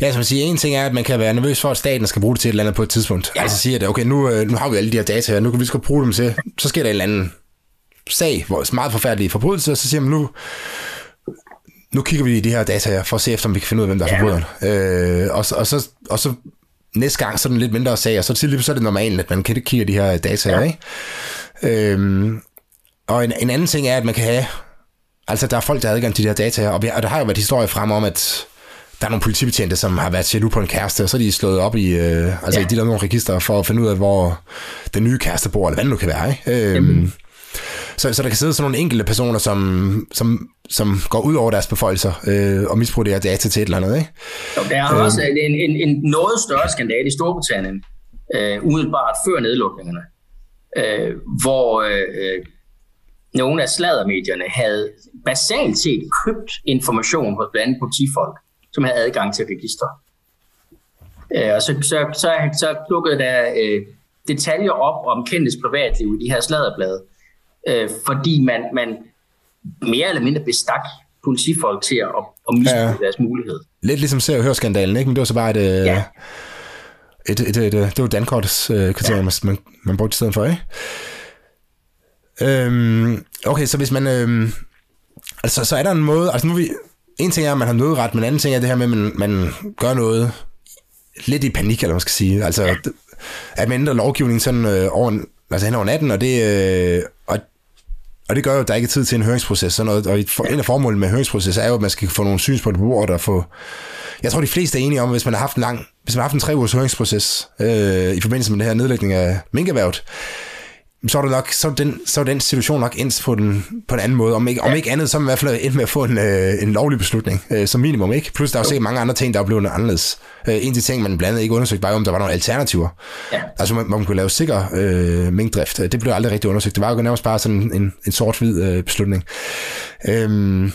[SPEAKER 1] Ja, som siger, en ting er, at man kan være nervøs for, at staten skal bruge det til et eller andet på et tidspunkt. Ja. Altså siger det, okay, nu, øh, nu har vi alle de her data her, nu kan vi skal bruge dem til, så sker der en eller anden sag, hvor er meget forfærdelige forbrydelser, så siger man nu, nu kigger vi i de her data her, for at se efter, om vi kan finde ud af, hvem der er ja. forbryderen. Øh, og, og, så, og så næste gang, så er det lidt mindre sag, og så til så er det normalt, at man kan kigge de her data her, ikke? Øhm, og en, en anden ting er, at man kan have Altså, der er folk, der har adgang til de her data her, og, vi, og der har jo været historie frem om, at der er nogle politibetjente, som har været jaloux på en kæreste, og så er de slået op i, øh, altså ja. de der nogle register for at finde ud af, hvor den nye kæreste bor, eller hvad det nu kan være. Ikke? Øhm, så, så der kan sidde sådan nogle enkelte personer, som, som, som går ud over deres beføjelser øh, og misbruger det her data til et eller andet. Ikke?
[SPEAKER 2] Jo, der er øhm, også en, en, en noget større skandale i Storbritannien, øh, umiddelbart før nedlukningerne, øh, hvor øh, nogle af sladdermedierne havde basalt set købt information hos blandt andet politifolk, som havde adgang til registre. Øh, og så, så, så, så plukkede der øh, detaljer op om kendtes privatliv i de her sladderblade, øh, fordi man, man mere eller mindre bestak politifolk til at, at misbruge ja. deres mulighed.
[SPEAKER 1] Lidt ligesom ser og hør skandalen, ikke? Men det var så bare et... Øh, ja. Et, et, et, et, det var Dankortets øh, kriterium, ja. man, man brugte i stedet for, ikke? Øhm, okay, så hvis man... Øhm, altså, så er der en måde... Altså nu vi... En ting er, at man har nødret, men en anden ting er det her med, at man, man gør noget lidt i panik, eller man skal sige. Altså, ja. at man ændrer lovgivningen sådan øh, over, altså hen over natten, og det, øh, og, og det gør jo, at der ikke er tid til en høringsproces. Sådan noget, og ja. en af formålene med høringsproces er jo, at man skal få nogle synspunkter på bordet og få... Jeg tror, de fleste er enige om, at hvis man har haft en lang, hvis man har haft en tre ugers høringsproces øh, i forbindelse med det her nedlægning af minkerværet, så er, det nok, så, er den, så er den situation nok ens på, den, på en anden måde. Om ikke, ja. om ikke andet, så er man i hvert fald endt med at få en, øh, en lovlig beslutning, øh, som minimum. ikke. Plus der er jo sikkert mange andre ting, der er blevet anderledes. Øh, en af de ting, man blandt andet ikke undersøgte, var om der var nogle alternativer. Ja. Altså man, man kunne lave sikker øh, mængdrift. Det blev aldrig rigtig undersøgt. Det var jo nærmest bare sådan en, en sort-hvid øh, beslutning. Øhm,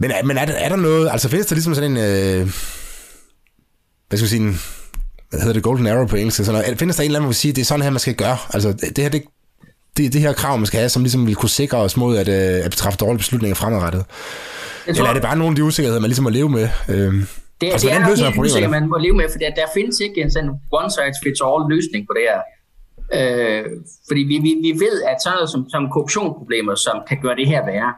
[SPEAKER 1] men men er, der, er der noget, altså findes der ligesom sådan en, øh, hvad skal jeg sige, en, hvad hedder det, golden arrow på engelsk, sådan noget. Findes der en eller anden, hvor vi siger, det er sådan her, man skal gøre? Altså, det her, det, det, det her krav, man skal have, som ligesom vil kunne sikre os mod at, øh, at træffe dårlige beslutninger fremadrettet? tror, Eller er det bare nogle af de usikkerheder, man ligesom må leve med? Øhm,
[SPEAKER 2] det, altså, det er nok helt usikker, man må leve med, for der, der findes ikke en sådan one size fits all løsning på det her. Øh, fordi vi, vi, vi ved, at sådan noget som, som korruptionsproblemer, som kan gøre det her værre,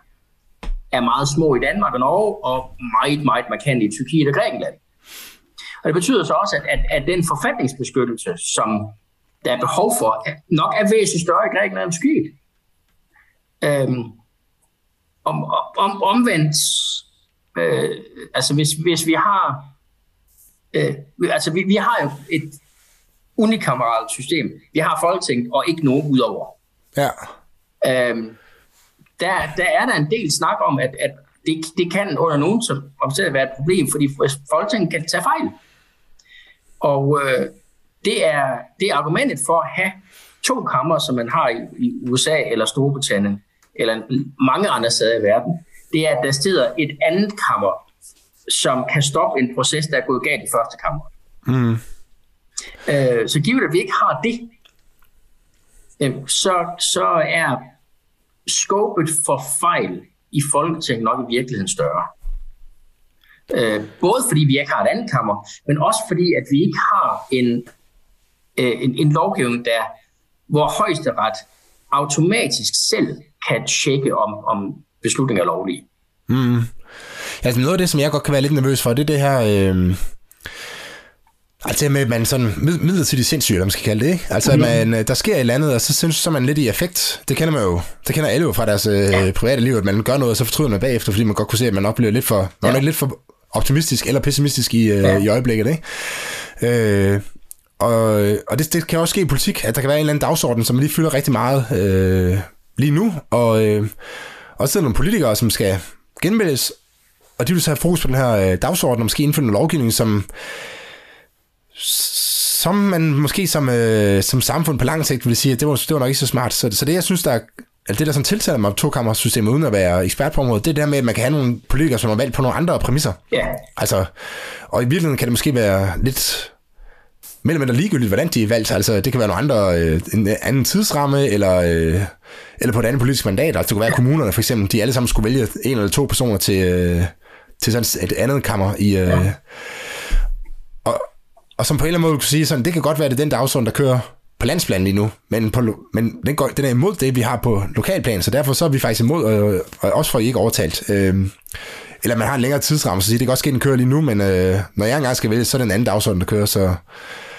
[SPEAKER 2] er meget små i Danmark og Norge, og meget, meget markant i Tyrkiet og Grækenland. Og det betyder så også, at, at, at den forfatningsbeskyttelse, som der er behov for, nok er væsentligt større i Grækenland end Tyrkiet. Øhm, om, om, omvendt, øh, altså hvis, hvis vi har, øh, altså vi, vi har jo et unikameralt system. Vi har Folketing og ikke nogen udover.
[SPEAKER 1] Ja.
[SPEAKER 2] Øhm, der, der er der en del snak om, at, at det, det kan under nogen som omstændighed være et problem, fordi Folketinget kan tage fejl. Og øh, det, er, det er argumentet for at have to kammer, som man har i, i USA eller Storbritannien, eller mange andre steder i verden, det er, at der sidder et andet kammer, som kan stoppe en proces, der er gået galt i første kammer. Mm. Øh, så givet at vi ikke har det, øh, så, så er skåbet for fejl i Folketinget nok i virkeligheden større. Øh, både fordi vi ikke har et andet kammer, men også fordi, at vi ikke har en, øh, en, en lovgivning, der, hvor højesteret automatisk selv kan tjekke, om, om beslutninger er lovlige.
[SPEAKER 1] Mm. Altså noget af det, som jeg godt kan være lidt nervøs for, det er det her... Øh Altså med, at man sådan mid- midlertidigt sindssyg, eller man skal kalde det, ikke? Altså, mm-hmm. man, øh, der sker et eller andet, og så synes så man lidt i effekt. Det kender man jo, det kender alle jo fra deres øh, private liv, at man gør noget, og så fortryder man bagefter, fordi man godt kunne se, at man oplever lidt for, man er lidt for optimistisk eller pessimistisk i, øh, ja. i øjeblikket, ikke? Øh, og og det, det kan også ske i politik, at der kan være en eller anden dagsorden, som lige fylder rigtig meget øh, lige nu, og øh, også er nogle politikere, som skal genvælges, og de vil så have fokus på den her øh, dagsorden, og måske indføre en lovgivning, som som man måske som, øh, som samfund på lang sigt vil sige, at det var, det var nok ikke så smart. Så, så det, jeg synes, der er, altså det, der sådan tiltaler mig to-kammersystemet, uden at være ekspert på området, det er der med, at man kan have nogle politikere, som er valgt på nogle andre præmisser.
[SPEAKER 2] Ja. Yeah.
[SPEAKER 1] Altså, og i virkeligheden kan det måske være lidt mellem eller ligegyldigt, hvordan de er valgt. Altså, det kan være nogle andre, øh, en anden tidsramme, eller, øh, eller på et andet politisk mandat. Altså, det kunne være kommunerne, for eksempel, de alle sammen skulle vælge en eller to personer til, øh, til sådan et andet kammer i... Øh, ja og som på en eller anden måde kunne sige sådan, det kan godt være, at det er den dagsorden, der kører på landsplanen lige nu, men, på, men den, går, den er imod det, vi har på lokalplan, så derfor så er vi faktisk imod, og, og også for I ikke overtalt. Øh, eller man har en længere tidsramme, så siger, det kan også ske, den kører lige nu, men øh, når jeg engang skal vælge, så er det en anden dagsorden, der kører, så...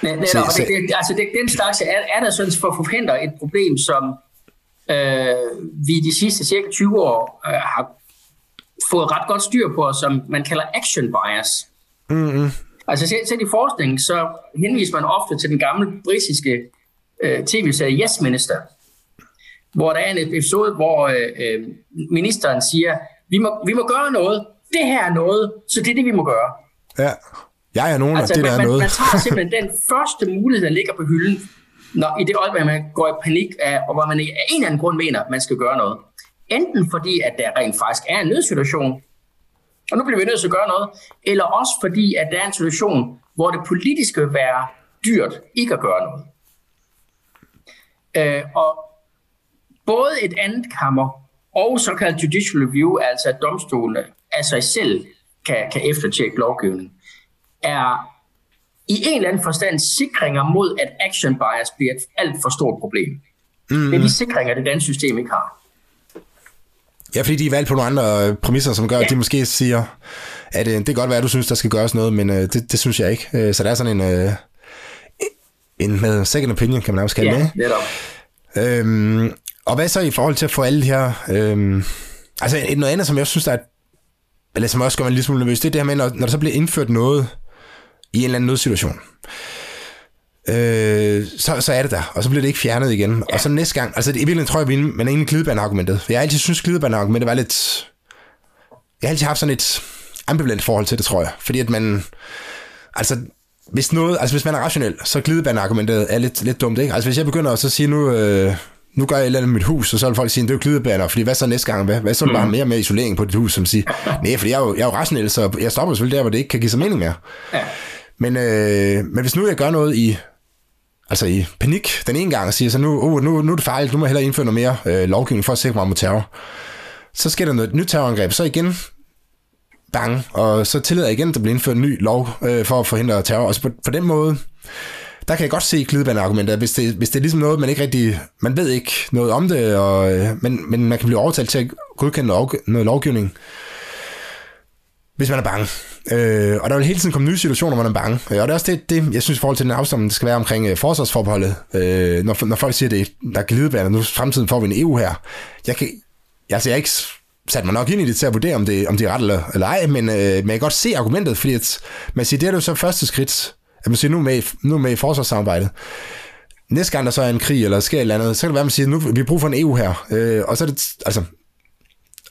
[SPEAKER 2] Nej, nej, så, det, det, altså det, den slags er, er der sådan for at forhindre et problem, som øh, vi de sidste cirka 20 år øh, har fået ret godt styr på, som man kalder action bias. Mm-hmm. Altså selv, selv i forskningen, så henviser man ofte til den gamle britiske øh, tv-serie Yes Minister, hvor der er en episode, hvor øh, øh, ministeren siger, vi må, vi må gøre noget, det her er noget, så det er det, vi må gøre.
[SPEAKER 1] Ja, jeg er nogen altså, det der
[SPEAKER 2] man,
[SPEAKER 1] er noget.
[SPEAKER 2] Man tager simpelthen den første mulighed, der ligger på hylden, når, i det øjeblik, man går i panik, af, og hvor man af en eller anden grund mener, man skal gøre noget. Enten fordi, at der rent faktisk er en nødsituation, og nu bliver vi nødt til at gøre noget. Eller også fordi, at der er en situation, hvor det politiske vil være dyrt ikke at gøre noget. Øh, og både et andet kammer og såkaldt judicial review, altså at domstolene af sig selv kan, kan eftertjekke lovgivning, er i en eller anden forstand sikringer mod, at action bias bliver et alt for stort problem. Mm. Det er de sikringer, det danske system ikke har.
[SPEAKER 1] Ja, fordi de er valgt på nogle andre øh, præmisser, som gør, ja. at de måske siger, at øh, det kan godt være, at du synes, der skal gøres noget, men øh, det, det synes jeg ikke. Øh, så der er sådan en, øh, en med second opinion, kan man også kalde
[SPEAKER 2] ja,
[SPEAKER 1] det. Ja, øhm, og hvad så i forhold til at få alle de her... Øh, altså et, noget andet, som jeg synes, der er, eller som også gør mig lille smule nervøs, det er det her med, når, når der så bliver indført noget i en eller anden nødsituation øh, så, så er det der, og så bliver det ikke fjernet igen. Ja. Og så næste gang, altså i virkeligheden tror jeg, at man er inde i glidebaneargumentet. For jeg har altid synes, glidebaneargumentet var lidt... Jeg har altid haft sådan et ambivalent forhold til det, tror jeg. Fordi at man... Altså, hvis, noget, altså hvis man er rationel, så glidebaneargumentet er lidt, lidt dumt, ikke? Altså hvis jeg begynder at så sige nu... Øh, nu gør jeg et eller andet med mit hus, og så vil folk sige, det er jo glidebaner, fordi hvad så næste gang? Hvad, hvad så er bare mm. mere med isolering på dit hus, som siger, nej, fordi jeg er, jo, jeg er jo rationel, så jeg stopper selvfølgelig der, hvor det ikke kan give sig mening mere. Ja. Men, øh, men hvis nu jeg gør noget i altså i panik den ene gang og siger så nu, oh, nu, nu er det farligt, nu må jeg hellere indføre noget mere øh, lovgivning for at sikre mig mod terror. Så sker der noget nyt terrorangreb, så igen bang, og så tillader jeg igen, at der bliver indført en ny lov øh, for at forhindre terror. Og så på, på den måde, der kan jeg godt se glidebaneargumenter, hvis det, hvis det er ligesom noget, man ikke rigtig, man ved ikke noget om det, og, øh, men, men man kan blive overtalt til at godkende noget, noget lovgivning, hvis man er bange. Øh, og der vil hele tiden komme nye situationer, hvor man er bange. Øh, og det er også det, det jeg synes i forhold til den afstand, det skal være omkring øh, forsvarsforbeholdet. Øh, når, når folk siger, at det, der er glidebane, nu fremtiden får vi en EU her. Jeg kan, altså jeg er ikke satte mig nok ind i det til at vurdere, om det, om det er ret eller, eller ej, men, øh, men jeg kan godt se argumentet, fordi at, man siger, det er jo så første skridt, at man siger, nu er med, nu er med i forsvarssamarbejdet. Næste gang der så er en krig, eller sker et eller andet, så kan det være, at man siger, nu vi bruger for en EU her. Øh, og så er det, altså,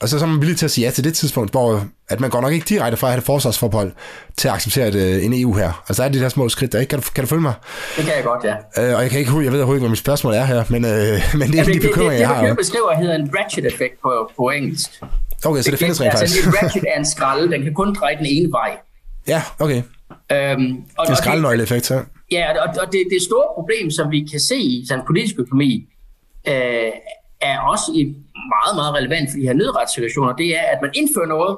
[SPEAKER 1] og så er man villig til at sige ja til det tidspunkt, hvor at man går nok ikke direkte fra at have et forsvarsforhold til at acceptere et, øh, en EU her. Altså der er de der små skridt der, ikke? Kan du, kan du følge mig?
[SPEAKER 2] Det kan jeg godt, ja.
[SPEAKER 1] Øh, og jeg, kan ikke, jeg ved overhovedet ikke, hvad mit spørgsmål er her, men, øh, men det er ja, de bekymringer, jeg har.
[SPEAKER 2] Det, det, det beskriver hedder en ratchet effekt på, på engelsk.
[SPEAKER 1] Okay, så det findes rent
[SPEAKER 2] altså,
[SPEAKER 1] faktisk.
[SPEAKER 2] en ratchet er en skralde, den kan kun dreje den ene vej.
[SPEAKER 1] Ja, okay.
[SPEAKER 2] Øhm, og,
[SPEAKER 1] Det er skraldnøgle-effekt, så.
[SPEAKER 2] Ja, og, og det, det store problem, som vi kan se i sådan politisk økonomi, øh, er også i meget, meget relevant for de her nødretssituationer, det er, at man indfører noget,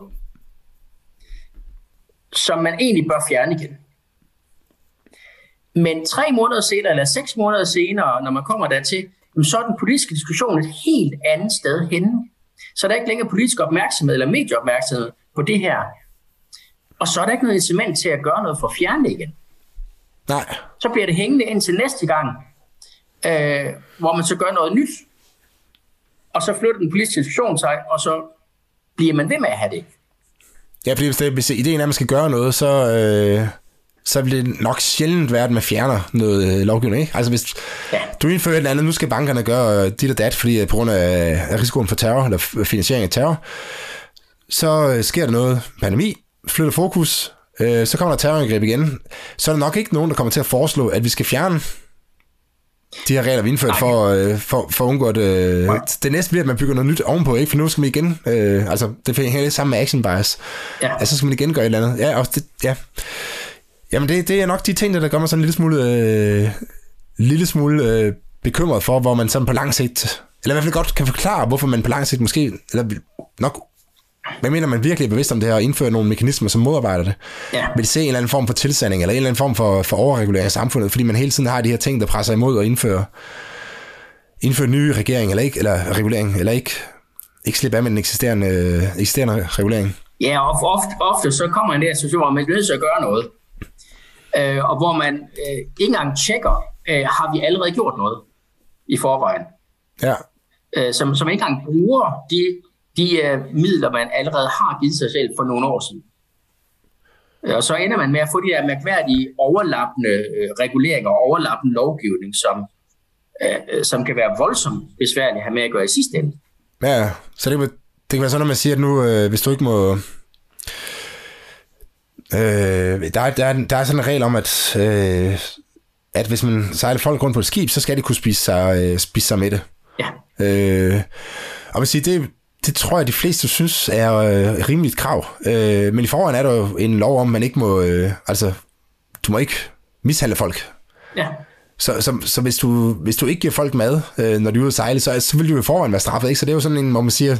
[SPEAKER 2] som man egentlig bør fjerne igen. Men tre måneder senere, eller seks måneder senere, når man kommer dertil, så er den politiske diskussion et helt andet sted henne. Så er der ikke længere politisk opmærksomhed eller medieopmærksomhed på det her. Og så er der ikke noget incitament til at gøre noget for at fjerne det igen.
[SPEAKER 1] Nej.
[SPEAKER 2] Så bliver det hængende indtil næste gang, øh, hvor man så gør noget nyt. Og så flytter den politiske diskussion sig, og så bliver man ved med at have det.
[SPEAKER 1] Ja, fordi hvis, det, hvis ideen er, at man skal gøre noget, så, øh, så vil det nok sjældent være, at man fjerner noget øh, lovgivning. Ikke? Altså hvis
[SPEAKER 2] Ja.
[SPEAKER 1] du indfører et eller andet, nu skal bankerne gøre øh, dit og dat, fordi øh, på grund af, af risikoen for terror, eller finansiering af terror, så øh, sker der noget pandemi, flytter fokus, øh, så kommer der terrorangreb igen, så er der nok ikke nogen, der kommer til at foreslå, at vi skal fjerne de her regler, vi indført for, øh, for, for at undgå, at øh, det næste bliver, at man bygger noget nyt ovenpå, ikke? for nu skal man igen, øh, altså det hænger lidt sammen med action bias,
[SPEAKER 2] Ja.
[SPEAKER 1] altså så skal man igen gøre et eller andet. Ja, også det, ja. Jamen det, det er nok de ting, der gør mig sådan en lille smule, øh, lille smule øh, bekymret for, hvor man sådan på lang sigt, eller i hvert fald godt kan forklare, hvorfor man på lang sigt måske, eller nok, hvad mener man virkelig er bevidst om det her, og indføre nogle mekanismer, som modarbejder det?
[SPEAKER 2] Ja.
[SPEAKER 1] Vil se en eller anden form for tilsanding, eller en eller anden form for, for overregulering af samfundet, fordi man hele tiden har de her ting, der presser imod og indføre, indføre nye regering, eller ikke, eller regulering, eller ikke, ikke slippe af med den eksisterende, øh, eksisterende regulering.
[SPEAKER 2] Ja, og ofte, ofte så kommer den her situation, hvor man er nødt til at gøre noget. Øh, og hvor man øh, ikke engang tjekker, øh, har vi allerede gjort noget i forvejen.
[SPEAKER 1] Ja,
[SPEAKER 2] Øh, som, som ikke engang bruger de, de øh, midler, man allerede har givet sig selv for nogle år siden. Øh, Og så ender man med at få de der mærkværdige overlappende øh, reguleringer og overlappende lovgivning, som, øh, øh, som kan være voldsomt besværligt at have med at gøre i sidste ende.
[SPEAKER 1] Ja, så det, kan- det kan være sådan, at man siger, at nu, øh, hvis du ikke må... Øh, der, er, der, er, der er sådan en regel om, at, øh, at hvis man sejler folk rundt på et skib, så skal de kunne spise sig, øh, spise sig med det.
[SPEAKER 2] Ja,
[SPEAKER 1] Øh, og man siger, det, det tror jeg, de fleste synes er øh, rimeligt krav. Øh, men i forvejen er der jo en lov om, man ikke må... Øh, altså, du må ikke mishandle folk.
[SPEAKER 2] ja.
[SPEAKER 1] Så, så, så hvis, du, hvis du ikke giver folk mad, øh, når de er ude at sejle, så, så vil du jo i forvejen være straffet. Ikke? Så det er jo sådan en, hvor man siger,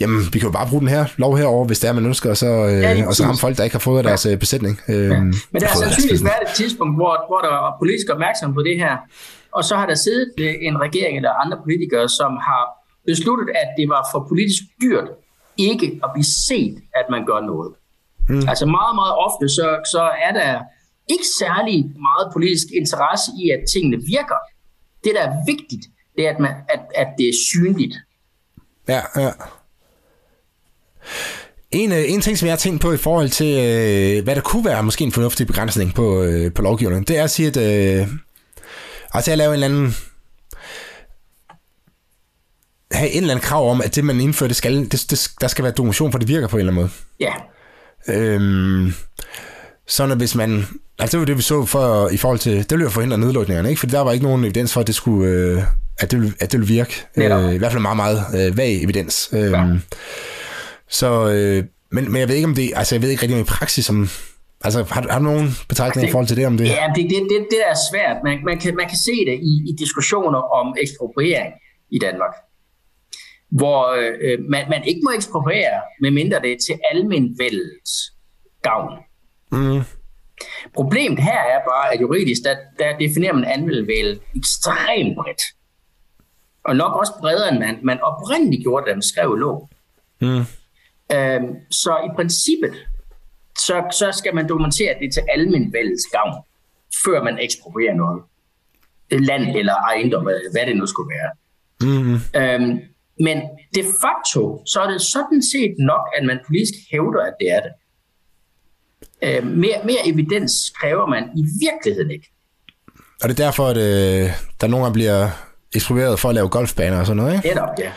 [SPEAKER 1] jamen, vi kan jo bare bruge den her lov herover, hvis det er, man ønsker, og så, øh,
[SPEAKER 2] Ja,
[SPEAKER 1] og så ramme folk, der ikke har fået deres øh, besætning. Øh, ja.
[SPEAKER 2] Men der har sandsynligvis været et tidspunkt, hvor, hvor der var politisk opmærksom på det her, og så har der siddet øh, en regering eller andre politikere, som har besluttet, at det var for politisk dyrt ikke at blive set, at man gør noget. Mm. Altså meget, meget ofte, så, så er der ikke særlig meget politisk interesse i, at tingene virker. Det, der er vigtigt, det er, at, man, at, at det er synligt.
[SPEAKER 1] Ja, ja. En, øh, en ting, som jeg har tænkt på i forhold til, øh, hvad der kunne være måske en fornuftig begrænsning på, øh, på lovgivningen, det er at sige, at øh, altså at lave en eller anden have en eller anden krav om, at det, man indfører, det skal, det, det, der skal være dokumentation for, det virker på en eller anden måde.
[SPEAKER 2] Ja,
[SPEAKER 1] Øhm, sådan at hvis man... Altså det var det, vi så for, i forhold til... Det ville jo forhindre nedlukningerne, ikke? For der var ikke nogen evidens for, at det skulle... Øh, at, det ville, at det ville virke.
[SPEAKER 2] Netop.
[SPEAKER 1] Øh, I hvert fald meget, meget øh, vag evidens. Øhm,
[SPEAKER 2] Ja.
[SPEAKER 1] Så... Øh, men, men jeg ved ikke om det... Altså jeg ved ikke rigtig om i praksis, om... Altså har, du- har du nogen betragtninger i forhold til det, om det?
[SPEAKER 2] Ja, det, det, det, det der er svært. Man, man, kan, man kan se det i, i diskussioner om ekspropriering i Danmark, hvor øh, man, man ikke må ekspropriere, medmindre det er til almenvældets gavn.
[SPEAKER 1] Mm,
[SPEAKER 2] Problemet her er bare, at juridisk, der, der definerer man almenvæld ekstremt bredt. Og nok også bredere, end man, man oprindeligt gjorde, da man skrev lov.
[SPEAKER 1] mm,
[SPEAKER 2] Øhm, så i princippet, så, så skal man dokumentere, at det er til almenvældets gavn, før man eksproprierer noget. Land eller ejendom, hvad det nu skulle være.
[SPEAKER 1] mm,
[SPEAKER 2] Øhm, men de facto, så er det sådan set nok, at man politisk hævder, at det er det. Øhm, mere, mere evidens kræver man i virkeligheden ikke.
[SPEAKER 1] Og det er derfor, at øh, der nogle gange bliver eksproprieret for at lave golfbaner og sådan noget, ikke?
[SPEAKER 2] Netop, ja.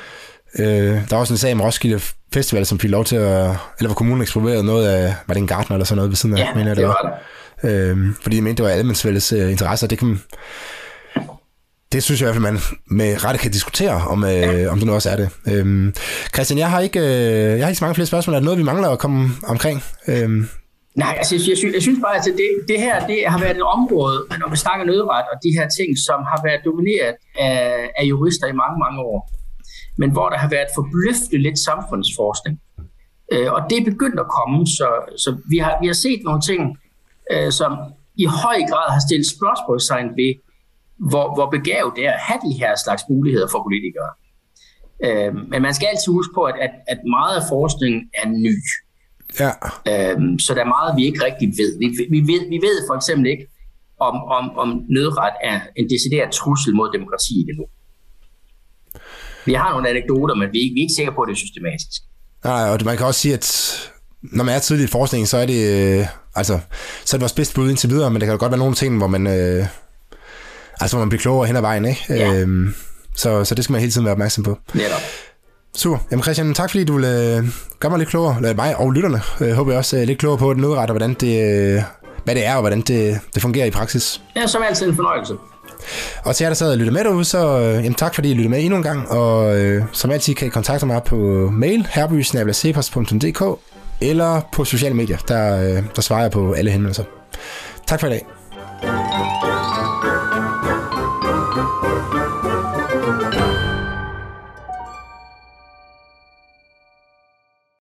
[SPEAKER 1] Øh, der var også en sag om Roskilde Festival, som fik lov til at... Eller hvor kommunen eksproprierede noget af... Var det en gartner eller sådan noget ved siden af?
[SPEAKER 2] Ja,
[SPEAKER 1] mener jeg,
[SPEAKER 2] det var der.
[SPEAKER 1] Øh, fordi de mente, det var almendsvældets øh, interesser. Det kan, det synes jeg i hvert fald, man med rette kan diskutere, om, øh, ja. om det nu også er det. Øhm, Christian, jeg har, ikke, øh, jeg har ikke så mange flere spørgsmål. Er der noget, vi mangler at komme omkring? Øhm.
[SPEAKER 2] Nej, altså jeg, synes, jeg synes bare, at det, det her det har været et område, når vi snakker nødret og de her ting, som har været domineret af, af jurister i mange, mange år. Men hvor der har været forbløffende lidt samfundsforskning. Øh, og det er begyndt at komme, så, så vi, har, vi har set nogle ting, øh, som i høj grad har stillet spørgsmålstegn ved, hvor, hvor begavet det er at have de her slags muligheder for politikere. Øh, men man skal altid huske på, at, at, at meget af forskningen er ny.
[SPEAKER 1] Ja.
[SPEAKER 2] Øh, så der er meget, vi ikke rigtig ved. Vi, vi, ved. vi ved for eksempel ikke, om, om, om nødret er en decideret trussel mod demokratiet endnu. Vi har nogle anekdoter, men vi er ikke, vi er ikke sikre på, at det er systematisk.
[SPEAKER 1] Nej, og man kan også sige, at når man er tidlig i forskningen, så er det, øh, altså, så er det vores bedste bud indtil videre, men det kan godt være nogle ting, hvor man, øh, altså, hvor man bliver klogere hen ad vejen, ikke?
[SPEAKER 2] Ja.
[SPEAKER 1] Øhm, så, så det skal man hele tiden være opmærksom på.
[SPEAKER 2] Netop.
[SPEAKER 1] Super. Jamen Christian, tak fordi du vil øh, gøre mig lidt klogere, eller mig og lytterne, øh, håber jeg også øh, lidt klogere på den udret, og hvordan det, øh, hvad det er, og hvordan det, det fungerer i praksis.
[SPEAKER 2] Ja, som altid en fornøjelse.
[SPEAKER 1] Og til jer, der sad og lyttede med derude, så øh, jamen, tak fordi I lyttede med endnu en gang. Og øh, som altid kan I kontakte mig på mail, herbysnabelacepos.dk eller på sociale medier, der, øh, der svarer jeg på alle henvendelser. Tak for i dag.